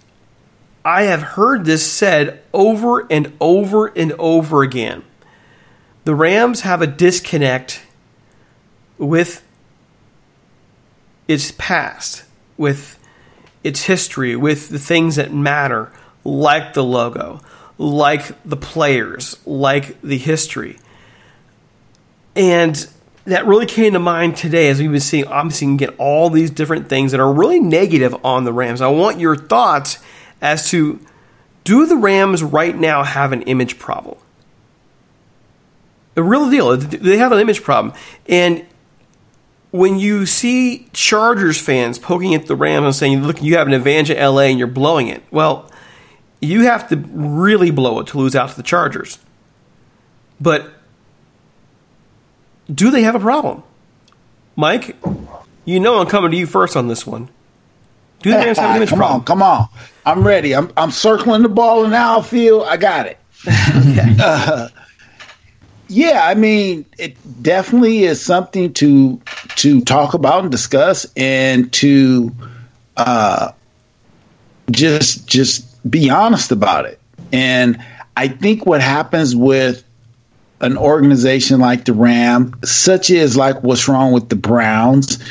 I have heard this said over and over and over again. The Rams have a disconnect with its past, with its history, with the things that matter, like the logo, like the players, like the history. And that really came to mind today as we've been seeing, obviously, you can get all these different things that are really negative on the Rams. I want your thoughts as to do the Rams right now have an image problem? A real deal. They have an image problem. And when you see Chargers fans poking at the Rams and saying, look, you have an advantage at LA and you're blowing it, well, you have to really blow it to lose out to the Chargers. But do they have a problem? Mike, you know I'm coming to you first on this one. Do the Rams have an image come problem? on, come on. I'm ready. I'm I'm circling the ball in the outfield. I got it. Uh, yeah, I mean, it definitely is something to to talk about and discuss, and to uh, just just be honest about it. And I think what happens with an organization like the Ram, such as like what's wrong with the Browns,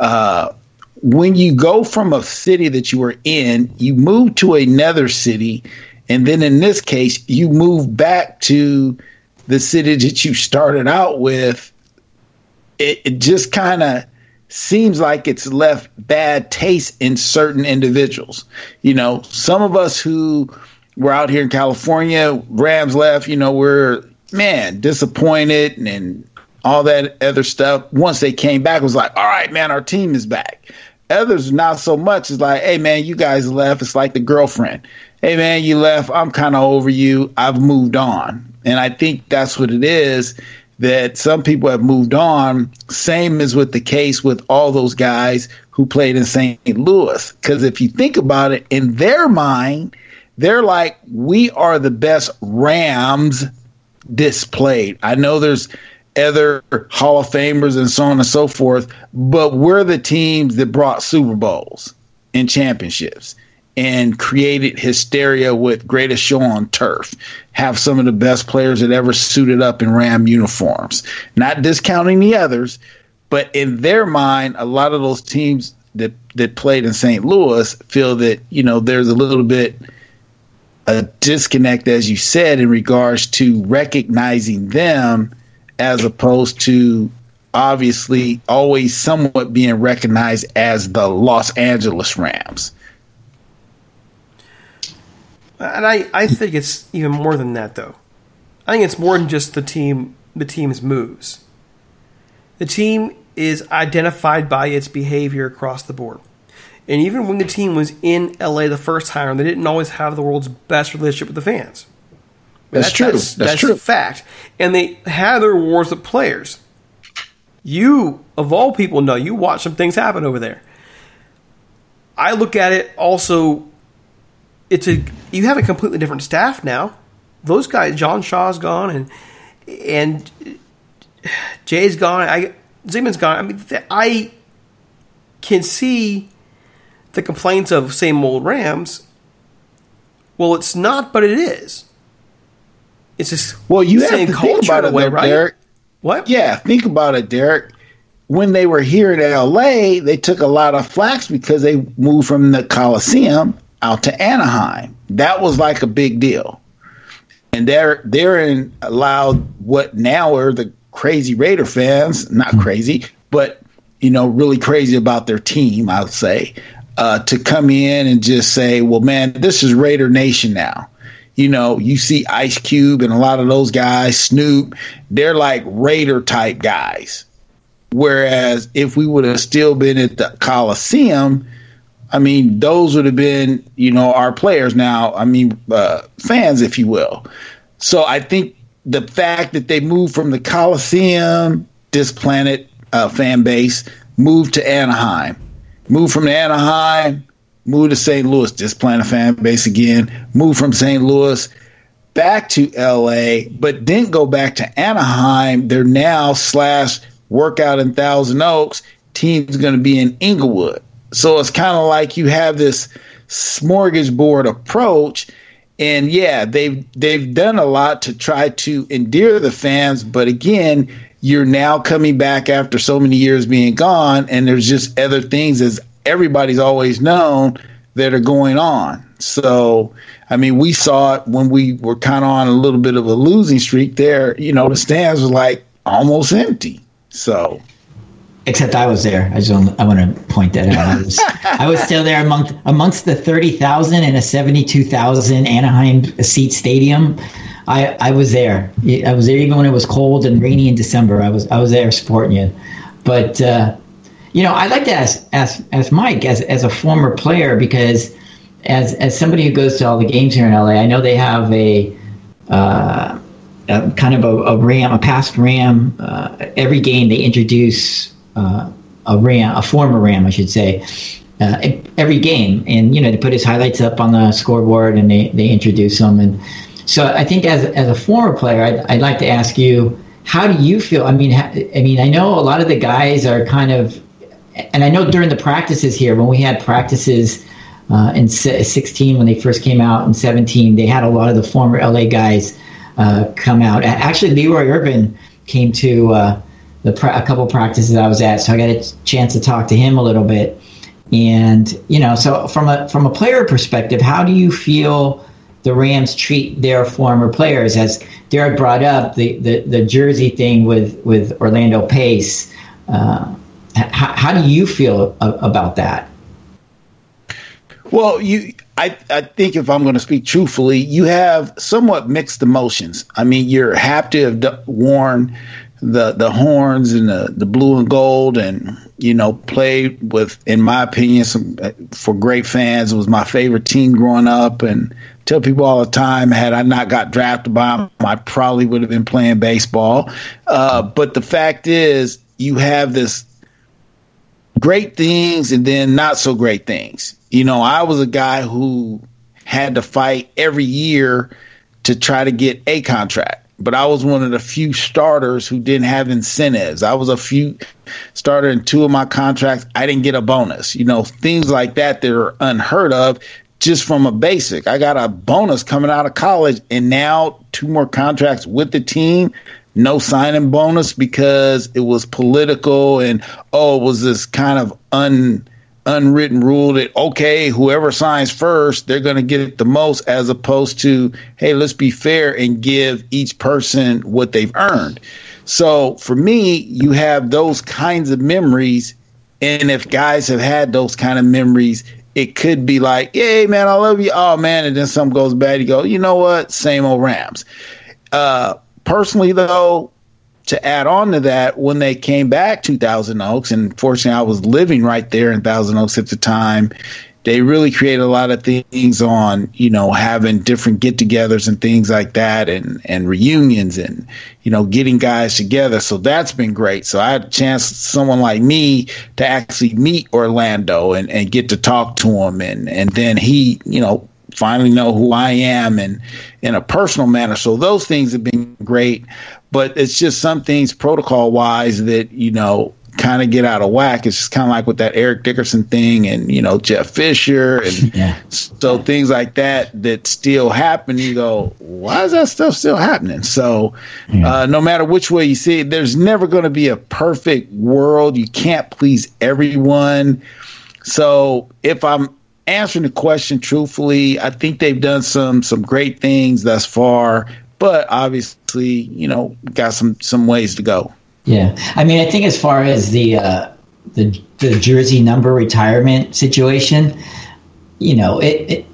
uh, when you go from a city that you were in, you move to another city, and then in this case, you move back to the city that you started out with. It, it just kind of seems like it's left bad taste in certain individuals. You know, some of us who were out here in California, Rams left, you know, we're man disappointed and, and all that other stuff. Once they came back, it was like, all right, man, our team is back. Others not so much. It's like, hey man, you guys left. It's like the girlfriend. Hey man, you left. I'm kind of over you. I've moved on. And I think that's what it is that some people have moved on. Same as with the case with all those guys who played in St. Louis. Because if you think about it, in their mind, they're like, we are the best Rams displayed. I know there's other Hall of Famers and so on and so forth, but we're the teams that brought Super Bowls and championships and created hysteria with greatest show on turf. Have some of the best players that ever suited up in Ram uniforms. Not discounting the others, but in their mind, a lot of those teams that that played in St. Louis feel that you know there's a little bit a disconnect, as you said, in regards to recognizing them as opposed to obviously always somewhat being recognized as the Los Angeles Rams. And I, I think it's even more than that, though. I think it's more than just the team, the team's moves. The team is identified by its behavior across the board. And even when the team was in LA the first time, they didn't always have the world's best relationship with the fans. That's true. That's, That's that's true. a fact. And they had their wars with players. You, of all people, know you watch some things happen over there. I look at it also it's a you have a completely different staff now. Those guys, John Shaw's gone, and and Jay's gone. I Zygmunt's gone. I mean, th- I can see the complaints of same old Rams. Well, it's not, but it is. It's just Well, you have to think about it, way, though, right? Derek. What? Yeah, think about it, Derek. When they were here in LA, they took a lot of flax because they moved from the Coliseum out to Anaheim. That was like a big deal. And they're they're in allowed what now are the crazy Raider fans, not crazy, but you know, really crazy about their team, I would say, uh, to come in and just say, Well, man, this is Raider Nation now you know, you see Ice Cube and a lot of those guys, Snoop, they're like Raider type guys. Whereas if we would have still been at the Coliseum, I mean, those would have been, you know, our players now, I mean, uh, fans, if you will. So I think the fact that they moved from the Coliseum, this planet uh, fan base, moved to Anaheim, moved from Anaheim, moved to St. Louis, just planet fan base again, moved from St. Louis back to LA, but didn't go back to Anaheim. They're now slash workout in Thousand Oaks. Team's going to be in Inglewood. So it's kind of like you have this smorgasbord approach. And yeah, they've they've done a lot to try to endear the fans, but again, you're now coming back after so many years being gone, and there's just other things as everybody's always known that are going on. So, I mean, we saw it when we were kind of on a little bit of a losing streak there. You know, the stands were like almost empty. So, Except I was there. I just want, I want to point that out. I was, I was still there among amongst the thirty thousand in a seventy-two thousand Anaheim seat stadium. I, I was there. I was there even when it was cold and rainy in December. I was I was there supporting you. But uh, you know, I'd like to ask ask ask Mike as as a former player because as as somebody who goes to all the games here in LA, I know they have a. Uh, kind of a, a ram, a past ram. Uh, every game they introduce uh, a ram, a former ram, I should say, uh, every game, and you know they put his highlights up on the scoreboard and they, they introduce him. And so I think as as a former player, I'd, I'd like to ask you, how do you feel? I mean, ha, I mean, I know a lot of the guys are kind of, and I know during the practices here when we had practices. Uh, in 16, when they first came out, in 17, they had a lot of the former LA guys uh, come out. Actually, Leroy Irvin came to uh, the a couple practices I was at, so I got a chance to talk to him a little bit. And you know, so from a from a player perspective, how do you feel the Rams treat their former players? As Derek brought up the the, the jersey thing with with Orlando Pace. Uh, how, how do you feel a- about that? Well, you, I, I think if I'm going to speak truthfully, you have somewhat mixed emotions. I mean, you're happy to have worn the the horns and the, the blue and gold, and you know, played with, in my opinion, some for great fans. It was my favorite team growing up, and tell people all the time, had I not got drafted by I probably would have been playing baseball. Uh, but the fact is, you have this great things and then not so great things. You know, I was a guy who had to fight every year to try to get a contract. But I was one of the few starters who didn't have incentives. I was a few starter in two of my contracts. I didn't get a bonus. You know, things like that that are unheard of just from a basic. I got a bonus coming out of college and now two more contracts with the team no signing bonus because it was political and oh it was this kind of un unwritten rule that okay whoever signs first they're going to get it the most as opposed to hey let's be fair and give each person what they've earned. So for me you have those kinds of memories and if guys have had those kind of memories it could be like hey man i love you. Oh man and then something goes bad you go you know what? Same old rams. Uh personally though to add on to that when they came back to thousand oaks and fortunately i was living right there in thousand oaks at the time they really created a lot of things on you know having different get-togethers and things like that and and reunions and you know getting guys together. So that's been great. So i had a chance someone like me to actually meet orlando and and get to talk to him and and then he you know finally know who I am and in a personal manner. So those things have been great, but it's just some things protocol wise that, you know, kind of get out of whack. It's just kind of like with that Eric Dickerson thing and, you know, Jeff Fisher and Yeah. so things like that that still happen. You go, why is that stuff still happening? So uh, no matter which way you see it, there's never going to be a perfect world. You can't please everyone. So if I'm answering the question truthfully, I think they've done some some great things thus far, but obviously, you know, got some some ways to go. Yeah, I mean, I think as far as the uh, the the jersey number retirement situation, you know, it, it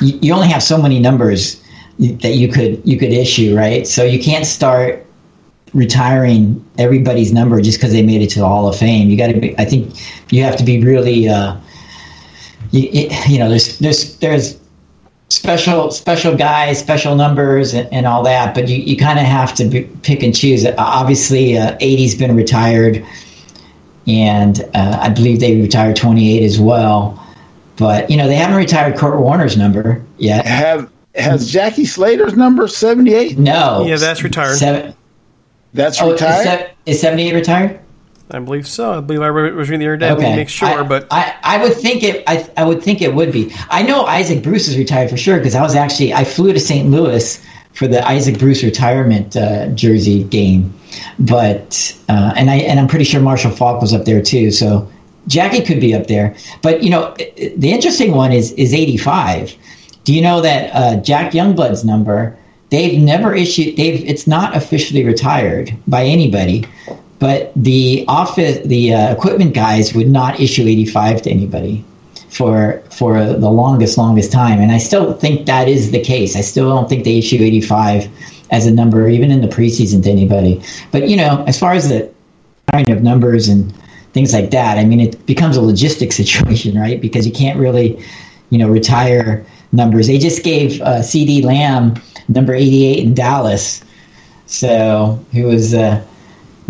you only have so many numbers that you could you could issue, right? So you can't start retiring everybody's number just because they made it to the Hall of Fame. You got to be. I think you have to be really. Uh, you, it, you know, there's there's there's special special guys, special numbers, and, and all that. But you, you kind of have to be, pick and choose. Obviously, uh, 80's been retired, and uh, I believe they retired 28 as well. But you know, they haven't retired Kurt Warner's number yet. Have has Jackie Slater's number 78? No. Yeah, that's retired. Seven, That's oh, is, retired. se- is 78 retired? I believe so. I believe I was reading the other day. Me make sure, I, but I, I would think it. I, I would think it would be. I know Isaac Bruce is retired for sure because I was actually I flew to St. Louis for the Isaac Bruce retirement uh, jersey game, but uh, and I and I'm pretty sure Marshall Faulk was up there too. So Jackie could be up there. But you know, the interesting one is is 85. Do you know that uh, Jack Youngblood's number? They've never issued. They've. It's not officially retired by anybody, but the office, the uh, equipment guys would not issue 85 to anybody for for the longest, longest time. And I still think that is the case. I still don't think they issue 85 as a number, even in the preseason, to anybody. But you know, as far as the kind of numbers and things like that, I mean, it becomes a logistic situation, right? Because you can't really, you know, retire numbers. They just gave uh, CeeDee Lamb number 88 in Dallas. So he was uh,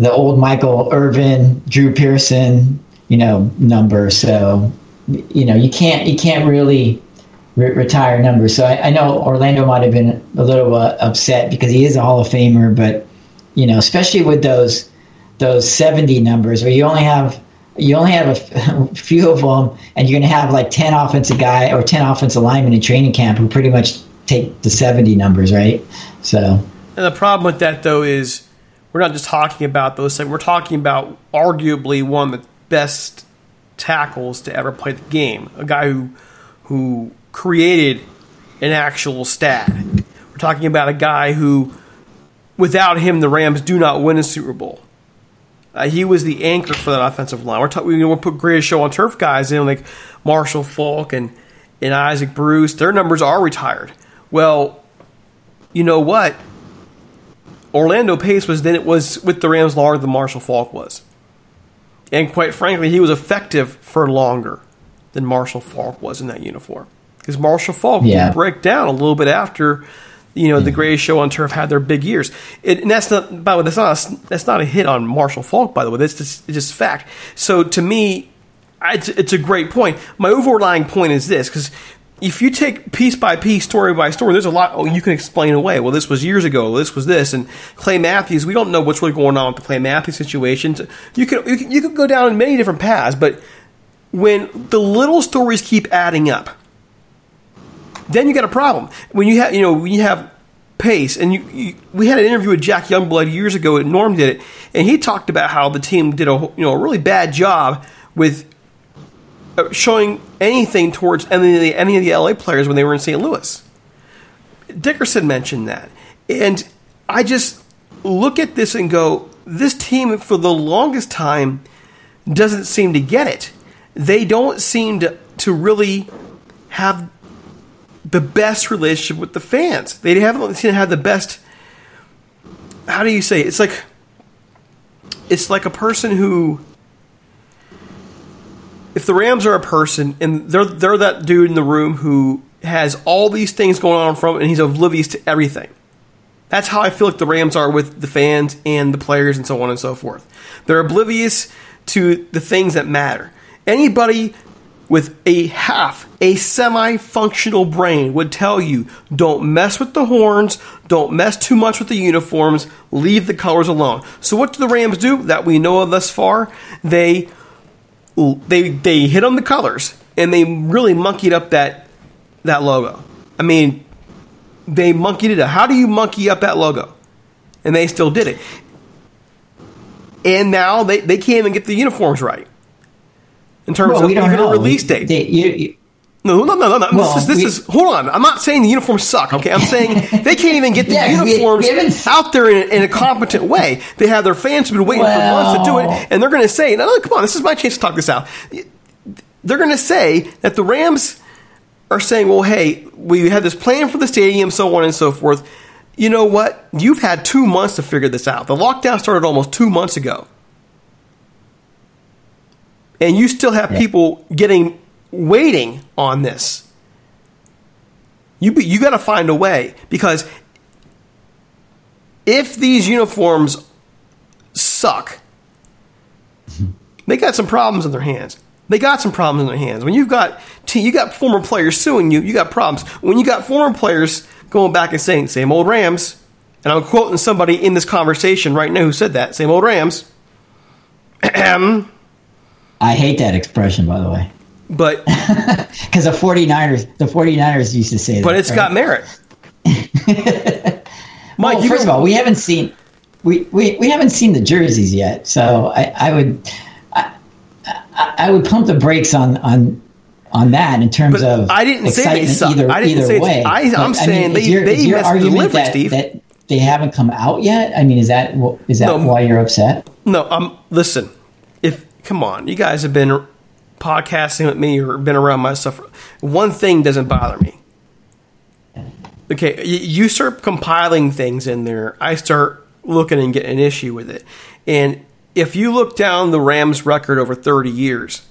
the old Michael Irvin, Drew Pearson, you know, number. So you know, you can't you can't really re- retire numbers. So I, I know Orlando might have been a little uh, upset because he is a Hall of Famer, but you know, especially with those those 70 numbers where you only have you only have a few of them and you're going to have like 10 offensive guy or 10 offensive linemen in training camp who pretty much take the 70 numbers right so And the problem with that, though, is we're not just talking about those things. We're talking about arguably one of the best tackles to ever play the game. A guy who who created an actual stat. We're talking about a guy who, without him, the Rams do not win a Super Bowl. Uh, he was the anchor for that offensive line. We're talking. We will put greatest show on turf guys in like Marshall Faulk and and Isaac Bruce. Their numbers are retired. Well, you know what? Orlando Pace was then it was with the Rams longer than Marshall Faulk was. And quite frankly, he was effective for longer than Marshall Faulk was in that uniform. Because Marshall Faulk Yeah. did break down a little bit after, you know, the mm-hmm. greatest show on turf had their big years. It, and that's not, by the way, that's not a, that's not a hit on Marshall Faulk. By the way, that's just, it's just fact. So to me, I- it's, it's a great point. My overlying point is this because if you take piece by piece, story by story, there's a lot oh, you can explain away. Well, this was years ago. This was this, and Clay Matthews. We don't know what's really going on with the Clay Matthews situation. You can you can, you go down in many different paths, but when the little stories keep adding up, then you got a problem. When you have you know when you have pace, and you, you we had an interview with Jack Youngblood years ago, and Norm did it, and he talked about how the team did a you know a really bad job with Uh, showing anything towards any of the any of the LA players when they were in St. Louis. Dickerson mentioned that, and I just look at this and go, this team for the longest time doesn't seem to get it. They don't seem to to really have the best relationship with the fans. They haven't seem to have the best. How do you say? It? It's like it's like a person who if the Rams are a person and they're they're that dude in the room who has all these things going on from and he's oblivious to everything. That's how I feel like the Rams are with the fans and the players and so on and so forth. They're oblivious to the things that matter. Anybody with a half, a semi functional brain would tell you don't mess with the horns, don't mess too much with the uniforms, leave the colors alone. So, what do the Rams do that we know of thus far? They they they hit on the colors and they really monkeyed up that that logo. I mean, they monkeyed it up. How do you monkey up that logo? And they still did it. And now they, they can't even get the uniforms right in terms Well, of even know. a release date. they- you- no, no, no, no, no. Well, this is this we- is hold on. I'm not saying the uniforms suck. Okay, I'm saying they can't even get the Yeah, we- we uniforms out there in a, in a competent way. They have their fans who've been waiting for months to do it, and they're going to say, "No, no, come on, this is my chance to talk this out." They're going to say that the Rams are saying, "Well, hey, we had this plan for the stadium, so on and so forth." You know what? You've had two months to figure this out. The lockdown started almost two months ago and you still have people getting waiting on this. You you got to find a way because if these uniforms suck, they got some problems in their hands. They got some problems in their hands. When you've got te- you got former players suing you, you got problems. When you got former players going back and saying same old Rams, and I'm quoting somebody in this conversation right now who said that same old Rams. I hate that expression, by the way, but because the 49ers, the 49ers used to say that. but it's right? got merit. Mike, well, first of all, we haven't seen we, we, we haven't seen the jerseys yet, so I, I would I, I, I would pump the brakes on on on that in terms But of I didn't say they suck. either, I didn't either say way. I- I'm But, saying is they- your, they messed the that, Steve. that they haven't come out yet. I mean, is that is that No. why you're upset? No, um, listen. If come on, you guys have been podcasting with me or been around my stuff. One thing doesn't bother me. Okay, you start compiling things in there. I start looking and getting an issue with it. And if you look down the Rams' record over thirty years,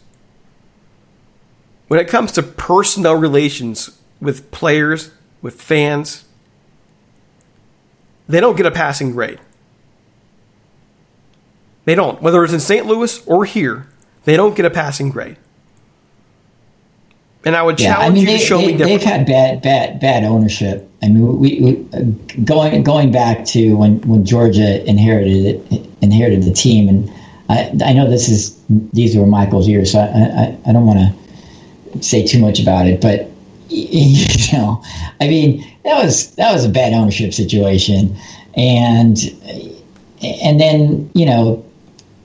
when it comes to personnel relations with players, with fans, they don't get a passing grade. They don't. Whether it's in St. Louis or here, they don't get a passing grade. And I would Yeah, challenge I mean, you they, to show they, me different. they've had bad, bad, bad ownership. I mean, we, we going going back to when, when Georgia inherited it, inherited the team, and I, I know this is these were Michael's years, so I, I, I don't want to say too much about it, but you know, I mean, that was that was a bad ownership situation, and and then you know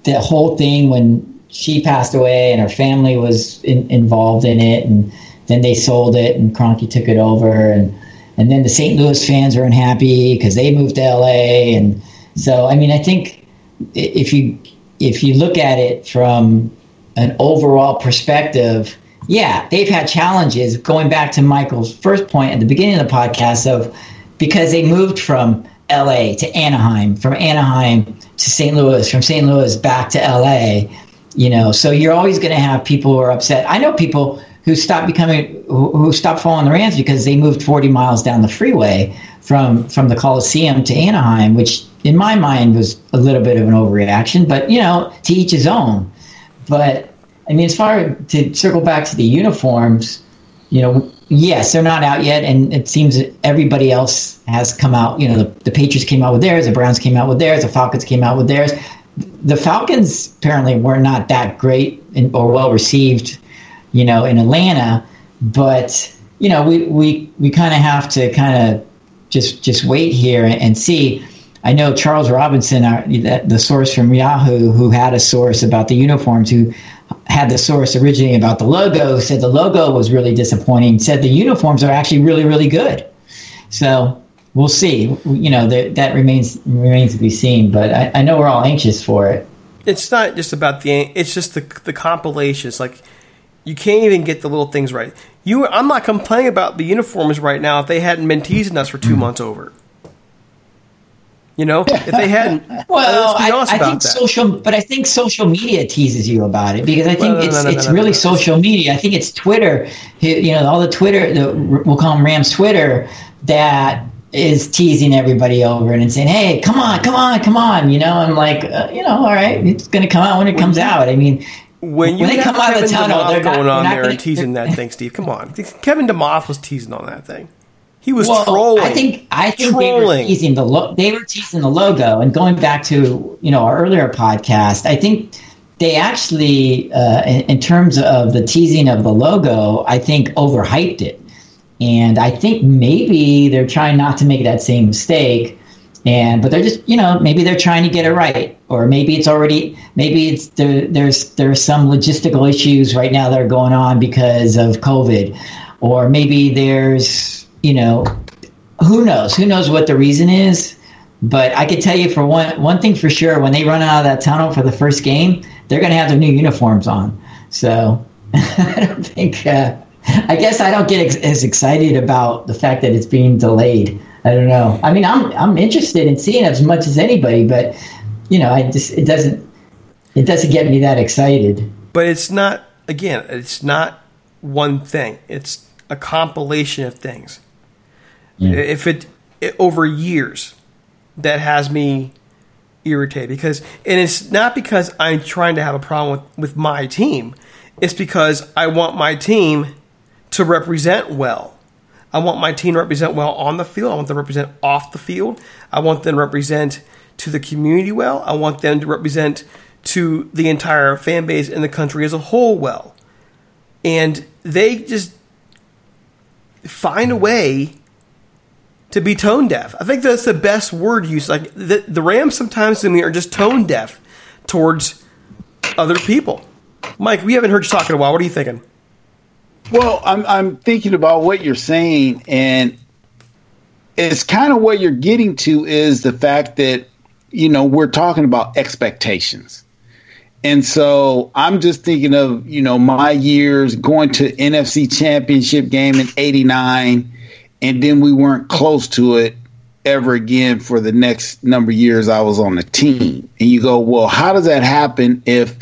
the whole thing when she passed away and her family was in, involved in it and then they sold it and Kroenke took it over and and then the St. Louis fans were unhappy because they moved to LA and so I mean I think if you if you look at it from an overall perspective yeah they've had challenges going back to Michael's first point at the beginning of the podcast of because they moved from LA to Anaheim, from Anaheim to St. Louis, from St. Louis back to LA, you know, so you're always going to have people who are upset. I know people who stopped becoming, who, stopped following the Rams because they moved 40 miles down the freeway from, from the Coliseum to Anaheim, which in my mind was a little bit of an overreaction, but you know, to each his own. But I mean, as far to circle back to the uniforms, you know, yes, they're not out yet, and it seems that everybody else has come out. You know, the, the Patriots came out with theirs, the Browns came out with theirs, the Falcons came out with theirs. The Falcons apparently were not that great in, or well received, you know, in Atlanta, but you know, we we we kind of have to kind of just just wait here and, see. I know Charles Robinson, our, the, the source from Yahoo, who had a source about the uniforms, who had the source originally about the logo, said the logo was really disappointing, said the uniforms are actually really, really good. So we'll see. You know, that that remains remains to be seen, but I, I know we're all anxious for it. it's not just about the it's just the the compilations like you can't even get the little things right you i'm not complaining about the uniforms right now if they hadn't been teasing us for two mm. months over you know if they hadn't uh, Well, let's be I, honest I about think that social, but I think social media teases you about it because I think No, no, it's no, it's really social media. I think it's Twitter. You know, all the Twitter, the, we'll call them Rams Twitter, that is teasing everybody over and saying, "Hey, come on, come on, come on!" You know, I'm like, uh, you know, all right, it's going to come out when it comes out. I mean, when you when they come out of the Kevin tunnel, Demoff they're not, going on not there gonna, and teasing that thing, Steve, come on. Kevin Demoff was teasing on that thing. He was well, trolling. I think I think they were Trolling. teasing the lo- they were teasing the logo. And going back to you know our earlier podcast, I think they actually, uh, in, in terms of the teasing of the logo, I think overhyped it. And I think maybe they're trying not to make that same mistake. And but they're just you know maybe they're trying to get it right, or maybe it's already maybe it's there, there's there's some logistical issues right now that are going on because of COVID, or maybe there's you know who knows who knows what the reason is. But I could tell you for one one thing for sure, when they run out of that tunnel for the first game, they're going to have their new uniforms on. So I don't think. Uh, I guess I don't get ex- as excited about the fact that it's being delayed. I don't know. I mean, I'm I'm interested in seeing as much as anybody, but you know, I just it doesn't it doesn't get me that excited. But it's not again, it's not one thing. It's a compilation of things. If it, it over years that has me irritated because and it's not because I'm trying to have a problem with, with my team. It's because I want my team to represent well. I want my team to represent well on the field. I want them to represent off the field. I want them to represent to the community well. I want them to represent to the entire fan base in the country as a whole well. And they just find a way to be tone deaf. I think that's the best word used. Like the, the Rams sometimes to me are just tone deaf towards other people. Mike, we haven't heard you talk in a while. What are you thinking? Well, I'm I'm thinking about what you're saying, and it's kind of what you're getting to is the fact that you know we're talking about expectations. And so I'm just thinking of, you know, my years going to NFC championship game in 89 and then we weren't close to it ever again for the next number of years I was on the team. And you go, well, how does that happen if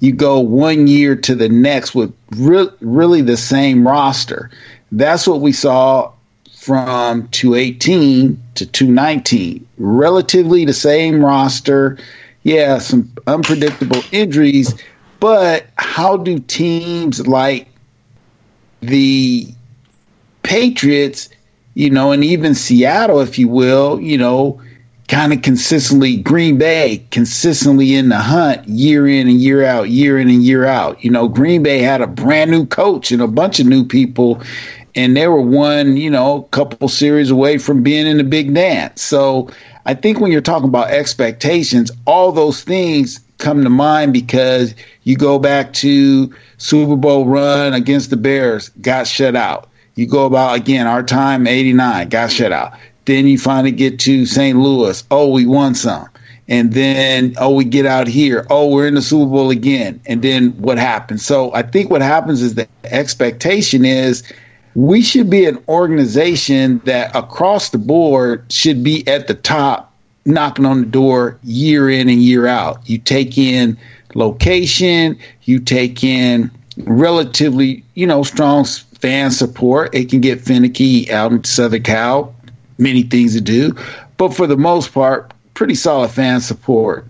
you go one year to the next with re- really the same roster? That's what we saw from 218 to 219. Relatively the same roster. Yeah, some unpredictable injuries, but how do teams like the Patriots, you know, and even Seattle, if you will, you know, kind of consistently, Green Bay consistently in the hunt year in and year out, year in and year out. You know, Green Bay had a brand new coach and a bunch of new people, and they were one, you know, couple series away from being in the big dance. So I think when you're talking about expectations, all those things come to mind because you go back to Super Bowl run against the Bears, got shut out. You go about again our time 89, got shut out. Then you finally get to St. Louis. Oh, we won some. And then, oh, we get out here. Oh, we're in the Super Bowl again. And then what happens? So I think what happens is the expectation is we should be an organization that across the board should be at the top, knocking on the door year in and year out. You take in location, you take in relatively, you know, strong fan support. It can get finicky out in Southern Cal, many things to do, but for the most part, pretty solid fan support.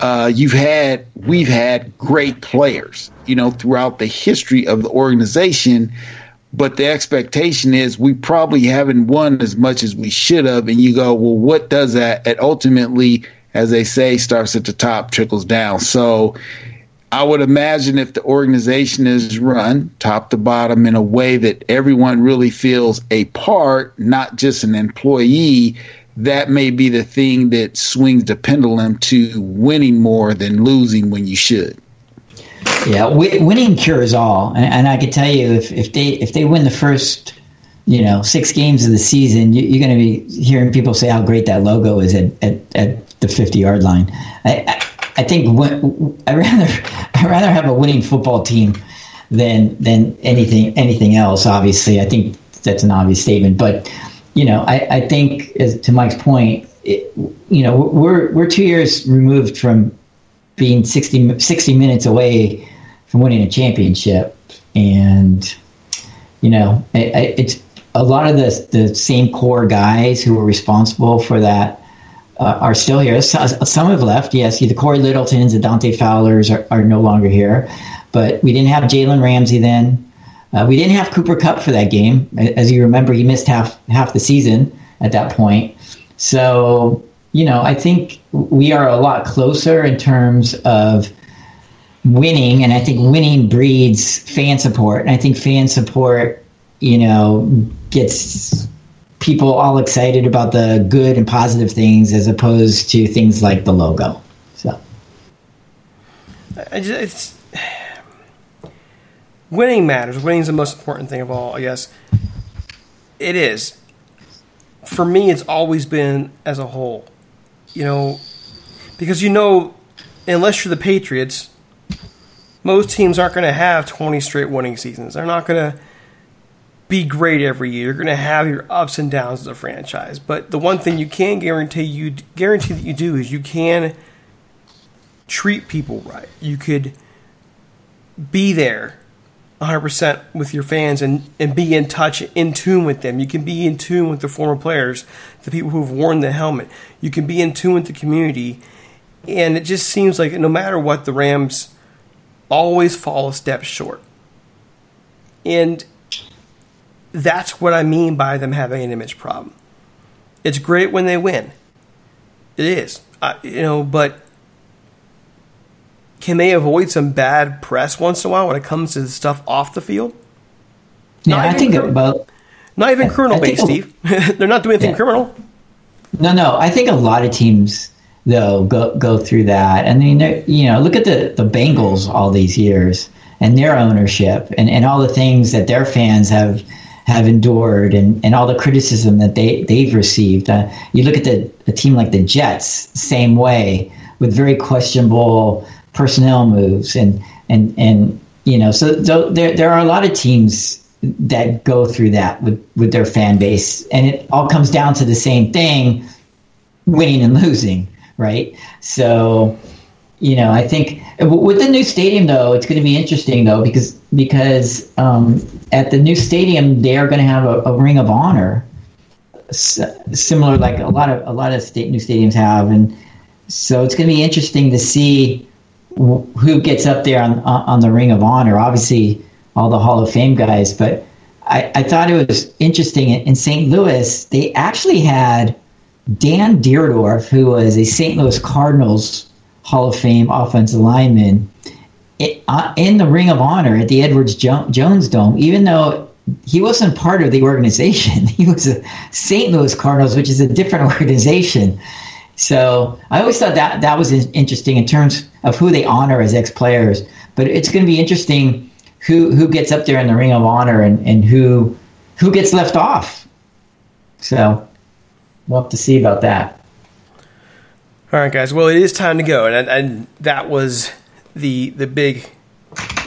Uh, you've had, we've had great players, you know, throughout the history of the organization. But the expectation is we probably haven't won as much as we should have. And you go, well, what does that? It ultimately, as they say, starts at the top, trickles down. So I would imagine if the organization is run top to bottom in a way that everyone really feels a part, not just an employee, that may be the thing that swings the pendulum to winning more than losing when you should. Yeah, w- winning cures all, and, and I can tell you if, if they if they win the first, you know, six games of the season, you, you're going to be hearing people say how great that logo is at, at, at the 50 yard line. I, I, I think I rather I rather have a winning football team than than anything anything else. Obviously, I think that's an obvious statement, but you know, I, I think as, to Mike's point, it, you know, we're we're two years removed from being 60, 60 minutes away from winning a championship, and you know, it, it's a lot of the the same core guys who were responsible for that uh, are still here. So- Some have left. Yes, the Corey Littletons the Dante Fowlers are, are no longer here. But we didn't have Jalen Ramsey then. Uh, we didn't have Cooper Kupp for that game. As you remember, he missed half half the season at that point. So you know, I think we are a lot closer in terms of winning, and I think winning breeds fan support. And I think fan support, you know, gets people all excited about the good and positive things as opposed to things like the logo. So just, it's winning matters. Winning is the most important thing of all, I guess. It is. For me, it's always been as a whole. You know, because you know, unless you're the Patriots, most teams aren't going to have 20 straight winning seasons. They're not going to be great every year. You're going to have your ups and downs as a franchise. But the one thing you can guarantee you guarantee that you do is you can treat people right. You could be there 100% with your fans and, and be in touch, in tune with them. You can be in tune with the former players, the people who've worn the helmet. You can be in tune with the community. And it just seems like no matter what, the Rams always fall a step short. And that's what I mean by them having an image problem. It's great when they win. It is. Uh, you know, but can they avoid some bad press once in a while when it comes to stuff off the field? yeah, Not I even think cr- about Not even criminal I based, Steve. They're not doing anything Yeah. criminal. No, no. I think a lot of teams though go go through that. I mean, you know, look at the the Bengals all these years and their ownership and, and all the things that their fans have have endured and, and all the criticism that they they've received. Uh, you look at the a team like the Jets, same way with very questionable personnel moves and and and you know, so, so there there are a lot of teams that go through that with with their fan base, and it all comes down to the same thing: winning and losing, right? So, you know, I think with the new stadium, though, it's going to be interesting, though, because because um, at the new stadium they are going to have a, a ring of honor, s- similar like a lot of a lot of state new stadiums have, and so it's going to be interesting to see wh- who gets up there on on on the ring of honor. Obviously, all the Hall of Fame guys, but I, I thought it was interesting in, in St. Louis. They actually had Dan Dierdorf, who was a St. Louis Cardinals Hall of Fame offensive lineman, uh, in the Ring of Honor at the Edwards jo- Jones Dome, even though he wasn't part of the organization. He was a St. Louis Cardinals, which is a different organization. So I always thought that that was interesting in terms of who they honor as ex players. But it's going to be interesting who who gets up there in the Ring of Honor and, and who who gets left off. So we'll have to see about that. All right, guys. Well, it is time to go, and and that was the the big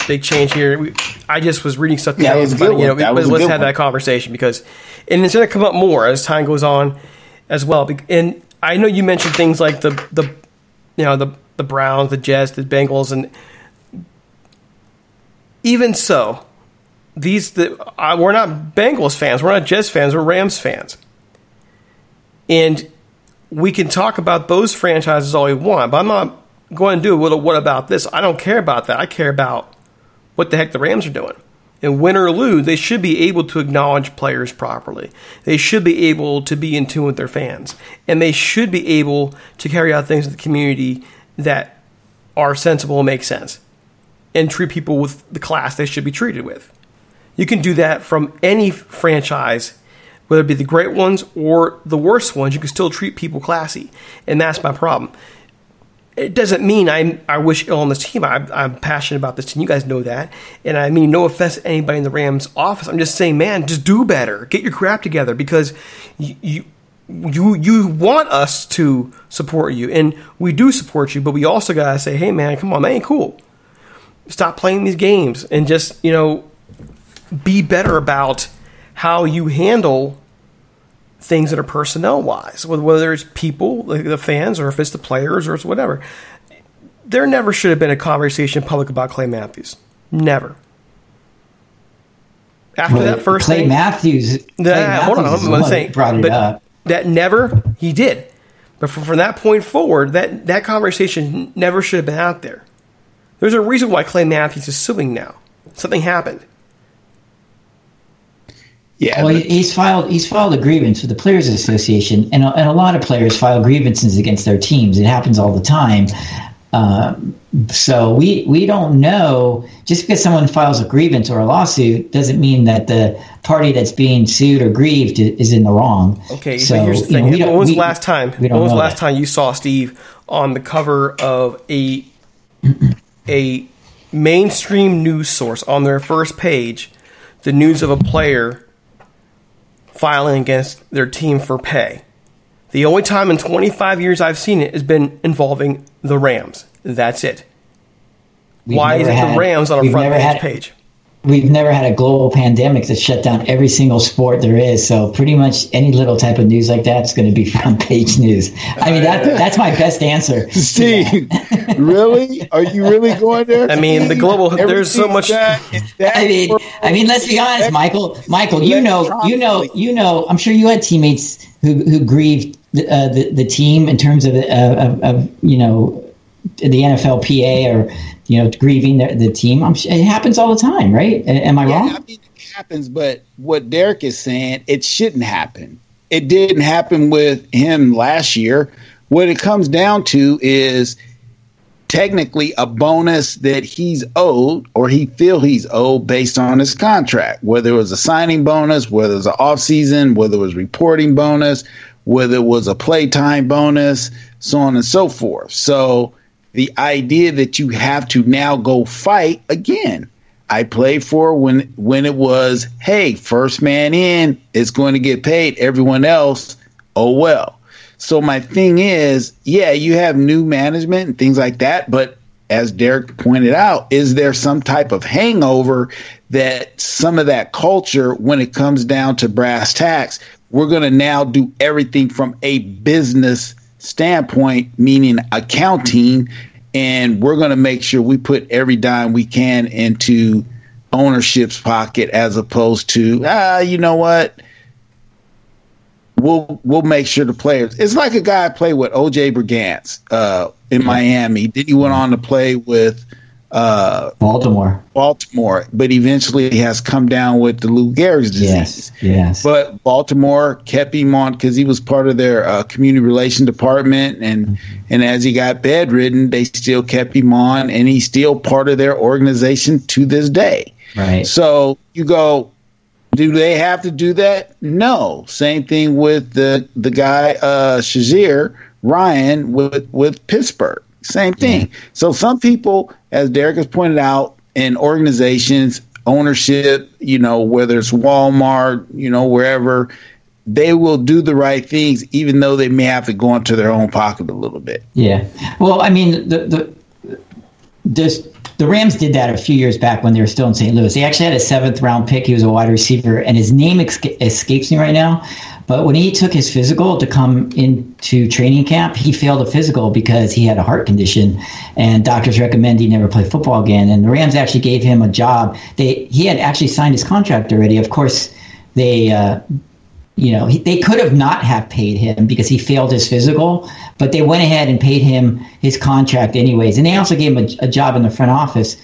big change here. We, I just was reading stuff. Yeah, it was good You know. That was let's have one. that conversation because, and it's going to come up more as time goes on, as well. And I know you mentioned things like the the you know the the Browns, the Jets, the Bengals, and even so, these the uh, we're not Bengals fans, we're not Jets fans, we're Rams fans, and we can talk about those franchises all we want, but I'm not going to do well, what about this? I don't care about that. I care about what the heck the Rams are doing. And win or lose, they should be able to acknowledge players properly. They should be able to be in tune with their fans. And they should be able to carry out things in the community that are sensible and make sense. And treat people with the class they should be treated with. You can do that from any franchise, whether it be the great ones or the worst ones. You can still treat people classy, and that's my problem. It doesn't mean I I wish ill on this team. I'm, I'm passionate about this team. You guys know that, and I mean no offense to anybody in the Rams office. I'm just saying, man, just do better. Get your crap together because you. you you you want us to support you, and we do support you, but we also gotta say, hey man, come on, ain't cool. Stop playing these games and just you know be better about how you handle things that are personnel wise, whether it's people, like the fans, or if it's the players, or it's whatever. There never should have been a conversation in public about Clay Matthews. Never. After Well, that first Clay thing, Matthews, Clay Nah, hold on, I'm saying, that brought it up. that never he did. But from, from that point forward, that, that conversation never should have been out there. There's a reason why Clay Matthews is suing now. Something happened. Yeah, Well, he- he's filed he's filed a grievance with the Players Association, and a, and a lot of players file grievances against their teams. It happens all the time. Um, so we we don't know just because someone files a grievance or a lawsuit doesn't mean that the party that's being sued or grieved is in the wrong. Okay, so but here's the you know, thing. when was we- the last time? When was the last that. time you saw Steve on the cover of a a mainstream news source on their first page, the news of a player filing against their team for pay? The only time in 25 years I've seen it has been involving the Rams. That's it. We've Why is it the Rams on a front page had- page? We've never had a global pandemic that shut down every single sport there is. So pretty much any little type of news like that is going to be front page news. I mean, that, that's my best answer. Steve, really? Are you really going there? I mean, the global. There's so much. That, that I mean, I mean, let's be honest, Michael. Michael, you know, you know, you know. I'm sure you had teammates who who grieved the uh, the, the team in terms of, uh, of of you know the NFLPA or you know grieving the, the team. I'm, it happens all the time, right? Am I Yeah, wrong? I mean, it happens, but what Derek is saying, it shouldn't happen. It didn't happen with him last year. What it comes down to is technically a bonus that he's owed or he feel he's owed based on his contract, whether it was a signing bonus, whether it was an off season, whether it was reporting bonus, whether it was a playtime bonus, so on and so forth. So the idea that you have to now go fight again. I played for when when it was, hey, first man in is going to get paid. Everyone else, oh well. So my thing is, yeah, you have new management and things like that, but as Derek pointed out, is there some type of hangover that some of that culture, when it comes down to brass tacks, we're going to now do everything from a business standpoint, meaning accounting, and we're going to make sure we put every dime we can into ownership's pocket as opposed to, ah, you know what? we'll we'll make sure the players. It's like a guy I played with OJ Brigance uh, in Miami. Then he went on to play with uh, Baltimore. Baltimore, but eventually he has come down with the Lou Gehrig's disease. Yes, yes. But Baltimore kept him on because he was part of their uh, community relation department, and and as he got bedridden, they still kept him on, and he's still part of their organization to this day. Right. So you go, do they have to do that? No. Same thing with the the guy uh Shazier Ryan with with Pittsburgh. Same thing. So some people, as Derek has pointed out, in organizations, ownership, you know, whether it's Walmart, you know, wherever, they will do the right things, even though they may have to go into their own pocket a little bit. Yeah. Well, I mean, the the this, the Rams did that a few years back when they were still in St. Louis. They actually had a seventh round pick. He was a wide receiver, and his name esca- escapes me right now. But when he took his physical to come into training camp, he failed a physical because he had a heart condition, and doctors recommend he never play football again. And the Rams actually gave him a job. They he had actually signed his contract already. Of course, they. Uh, you know, he, they could have not have paid him because he failed his physical, but they went ahead and paid him his contract anyways. And they also gave him a, a job in the front office.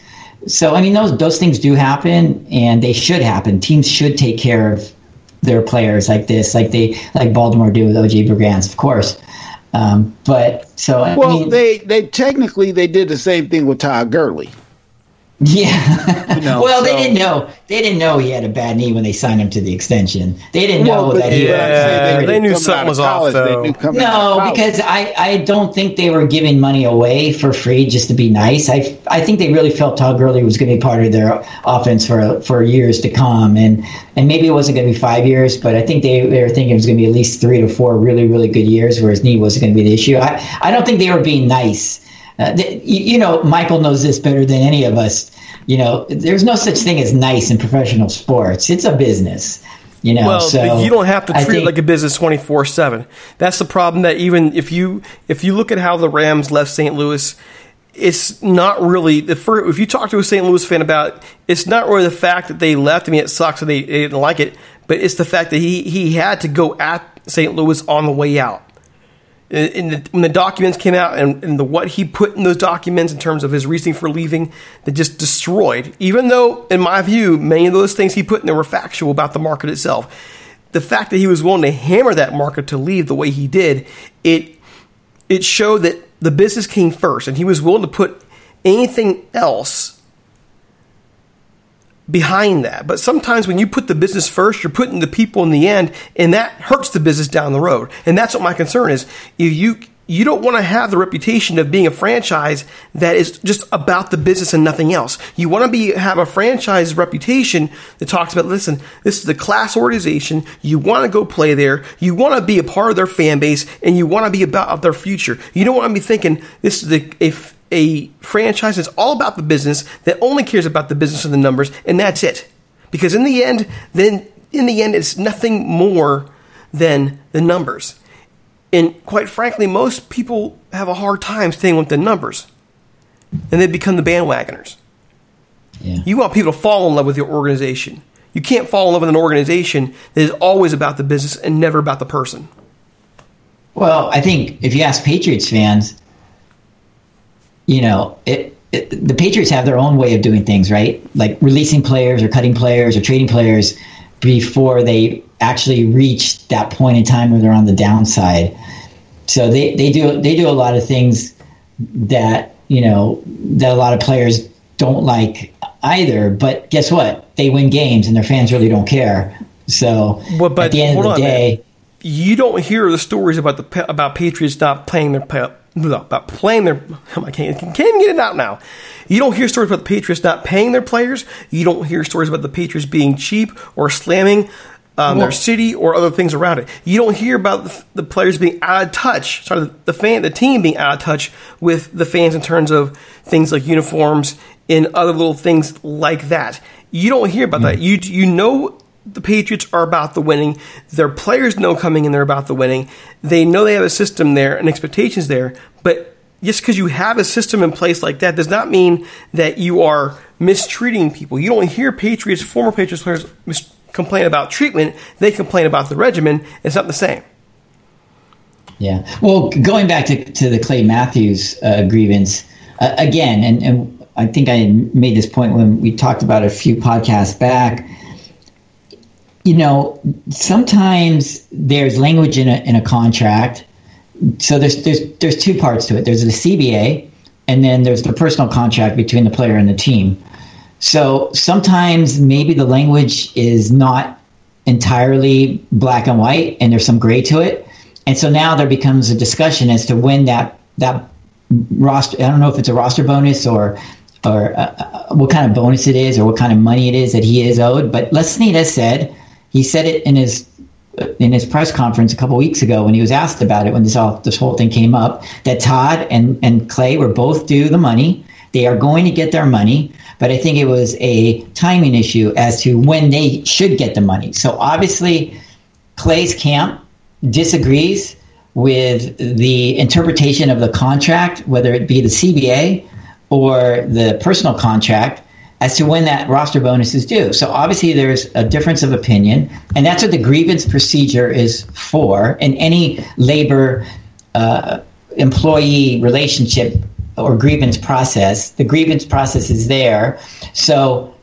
So, I mean, those those things do happen, and they should happen. Teams should take care of their players like this, like they like Baltimore do with OJ Brigance, of course. Um, but so, I Well, mean, they they technically they did the same thing with Todd Gurley. Yeah. You know, well, they didn't know they didn't know he had a bad knee when they signed him to the extension. They didn't know Well, but- that he. but I'm saying they knew something was off, college, they though. knew No, because I, I don't think they were giving money away for free just to be nice. I, I think they really felt Todd Gurley was going to be part of their offense for for years to come, and and maybe it wasn't going to be five years, but I think they, they were thinking it was going to be at least three to four really really good years where his knee wasn't going to be the issue. I I don't think they were being nice. Uh, th- you, know, Michael knows this better than any of us. You know, there's no such thing as nice in professional sports. It's a business. You know, Well, so you don't have to treat it like a business twenty four seven. That's the problem. That even if you if you look at how the Rams left St. Louis, it's not really the first. If you talk to a St. Louis fan about, it, it's not really the fact that they left. I mean, it sucks that they, they didn't like it, but it's the fact that he he had to go at St. Louis on the way out. The, when the documents came out and, and the what he put in those documents in terms of his reasoning for leaving that just destroyed. Even though in my view many of those things he put in there were factual about the market itself the fact that he was willing to hammer that market to leave the way he did it it showed that the business came first and he was willing to put anything else behind that. But sometimes when you put the business first, you're putting the people in the end, and that hurts the business down the road. And that's what my concern is. If you you don't want to have the reputation of being a franchise that is just about the business and nothing else. You want to be have a franchise reputation that talks about listen, this is a class organization. You want to go play there. You want to be a part of their fan base, and you want to be about their future. You don't want to be thinking this is the if a franchise that's all about the business that only cares about the business and the numbers, and that's it. Because in the end, then in the end, it's nothing more than the numbers. And quite frankly, most people have a hard time staying with the numbers, and they become the bandwagoners. Yeah. You want people to fall in love with your organization. You can't fall in love with an organization that is always about the business and never about the person. Well, I think if you ask Patriots fans, you know, it, it, the Patriots have their own way of doing things, right? Like releasing players or cutting players or trading players before they actually reach that point in time where they're on the downside. So they, they do they do a lot of things that you know that a lot of players don't like either. But guess what? They win games, and their fans really don't care. So Well, but at the end of the on, day, man. You don't hear the stories about the about Patriots not playing their about playing their. I can't, can't even get it out now. You don't hear stories about the Patriots not paying their players. You don't hear stories about the Patriots being cheap or slamming um, their city or other things around it. You don't hear about the, the players being out of touch. Sorry, the, the fan, the team being out of touch with the fans in terms of things like uniforms and other little things like that. You don't hear about that. You you know the Patriots are about the winning. Their players know coming in they're about the winning. They know they have a system there and expectations there. But just because you have a system in place like that does not mean that you are mistreating people. You don't hear Patriots, former Patriots players mis- complain about treatment. They complain about the regimen. It's not the same. Yeah. Well, going back to, to the Clay Matthews uh, grievance uh, again, and, and I think I made this point when we talked about a few podcasts back. You know, sometimes there's language in a in a contract. So there's there's there's two parts to it. There's the CBA, and then there's the personal contract between the player and the team. So sometimes maybe the language is not entirely black and white, and there's some gray to it. And so now there becomes a discussion as to when that that roster. I don't know if it's a roster bonus or or uh, uh, what kind of bonus it is or what kind of money it is that he is owed. But Les Snead has said he said it in his in his press conference a couple weeks ago when he was asked about it when this all this whole thing came up that Todd and and Clay were both due the money. They are going to get their money, but I think it was a timing issue as to when they should get the money. So obviously, Clay's camp disagrees with the interpretation of the contract, whether it be the CBA or the personal contract, as to when that roster bonus is due. So obviously there's a difference of opinion, and that's what the grievance procedure is for in any labor uh, employee relationship or grievance process. The grievance process is there. So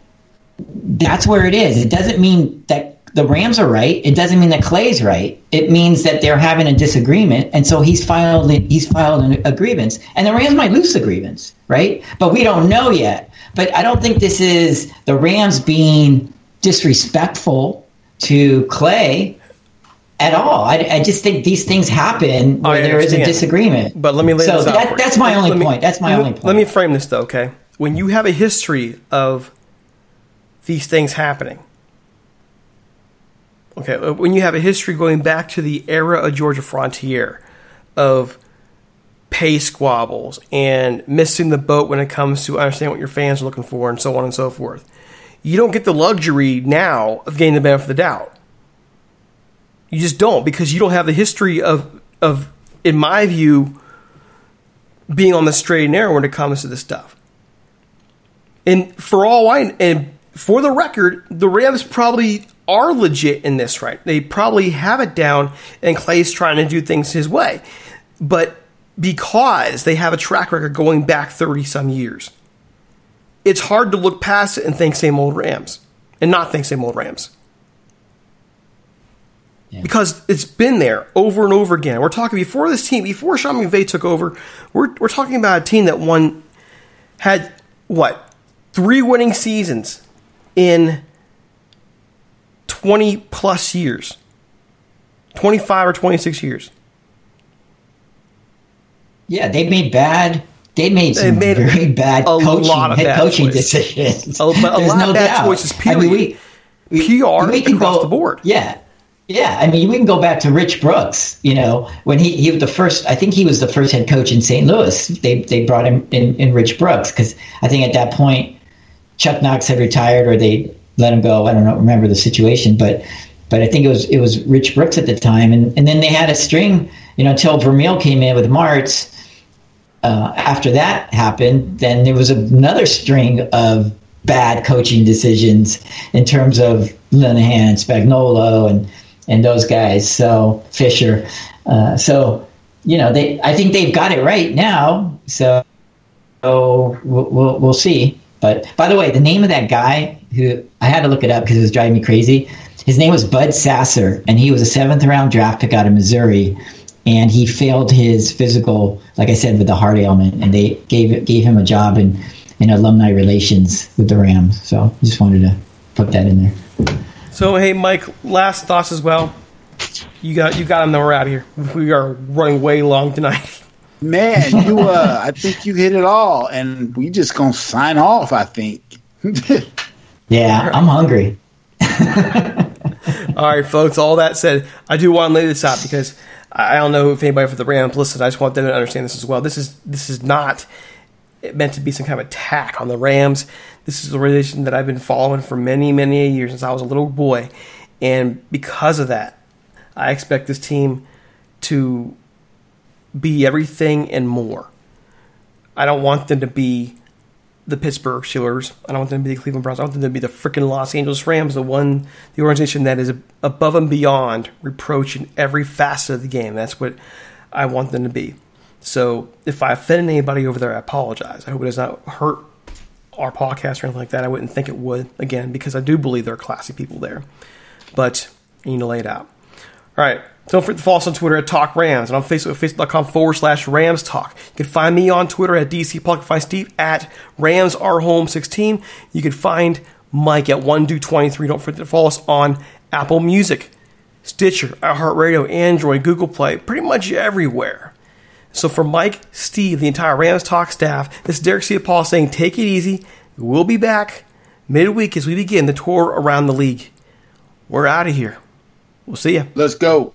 that's where it is. It doesn't mean that the Rams are right. It doesn't mean that Clay's right. It means that they're having a disagreement, and so he's filed he's filed a grievance, and the Rams might lose the grievance, right? But we don't know yet. But I don't think this is the Rams being disrespectful to Clay at all. I, I just think these things happen where there is a disagreement. But let me lay so this that, that's my only me- point. That's my me- only point. Let me frame this though, okay? When you have a history of these things happening, okay, when you have a history going back to the era of Georgia Frontiere, of pay squabbles and missing the boat when it comes to understanding what your fans are looking for and so on and so forth, you don't get the luxury now of getting the benefit of the doubt. You just don't because you don't have the history of of, in my view, being on the straight and narrow when it comes to this stuff. And for all I and for the record, the Rams probably are legit in this, right? They probably have it down, and Clay's trying to do things his way. but because they have a track record going back 30 some years, it's hard to look past it and think same old Rams and not think same old Rams. Because it's been there over and over again. We're talking before this team, before Sean McVay took over, we're, we're talking about a team that won, had what, three winning seasons in 20 plus years, 25 or 26 years. Yeah, they made bad. They made some made very bad coaching, head coaching choices. decisions. A- but a lot no of bad doubt. choices, I mean, period. we, PR we can across go, the board. Yeah, yeah. I mean, we can go back to Rich Brooks. You know, when he he was the first. I think he was the first head coach in St. Louis. They they brought him in, in Rich Brooks because I think at that point Chuck Knox had retired or they let him go. I don't know, remember the situation, but but I think it was it was Rich Brooks at the time, and and then they had a string. You know, until Vermeil came in with Martz. Uh, after that happened, then there was another string of bad coaching decisions in terms of Linehan, Spagnuolo, and and those guys. So Fisher. Uh, so you know, they I think they've got it right now. So so we'll, we'll, we'll see. But by the way, the name of that guy who I had to look it up because it was driving me crazy. His name was Bud Sasser, and he was a seventh round draft pick out of Missouri. And he failed his physical, like I said, with the heart ailment, and they gave gave him a job in, in alumni relations with the Rams. So just wanted to put that in there. So hey, Mike, last thoughts as well. You got you got him. Then we're out of here. We are running way long tonight. Man, you uh I think you hit it all and we just gonna sign off, I think. Yeah, I'm hungry. All right, folks. All that said, I do want to lay this out because I don't know if anybody for the Rams listen. I just want them to understand this as well. This is this is not meant to be some kind of attack on the Rams. This is a relation that I've been following for many many years since I was a little boy, and because of that, I expect this team to be everything and more. I don't want them to be the Pittsburgh Steelers. I don't want them to be the Cleveland Browns. I want them to be the freaking Los Angeles Rams, the one, the organization that is above and beyond reproach in every facet of the game. That's what I want them to be. So if I offend anybody over there, I apologize. I hope it does not hurt our podcast or anything like that. I wouldn't think it would, again, because I do believe there are classy people there. But you need to lay it out. All right. Don't forget to follow us on Twitter at Talk Rams and on Facebook at facebook.com forward slash Rams Talk. You can find me on Twitter at DC Puck. Find Steve at Rams Our Home 16. You can find Mike at 1do23. Don't forget to follow us on Apple Music, Stitcher, iHeartRadio, Android, Google Play, pretty much everywhere. So for Mike, Steve, the entire Rams Talk staff, this is Derek C. Paul saying take it easy. We'll be back midweek as we begin the tour around the league. We're out of here. We'll see you. Let's go.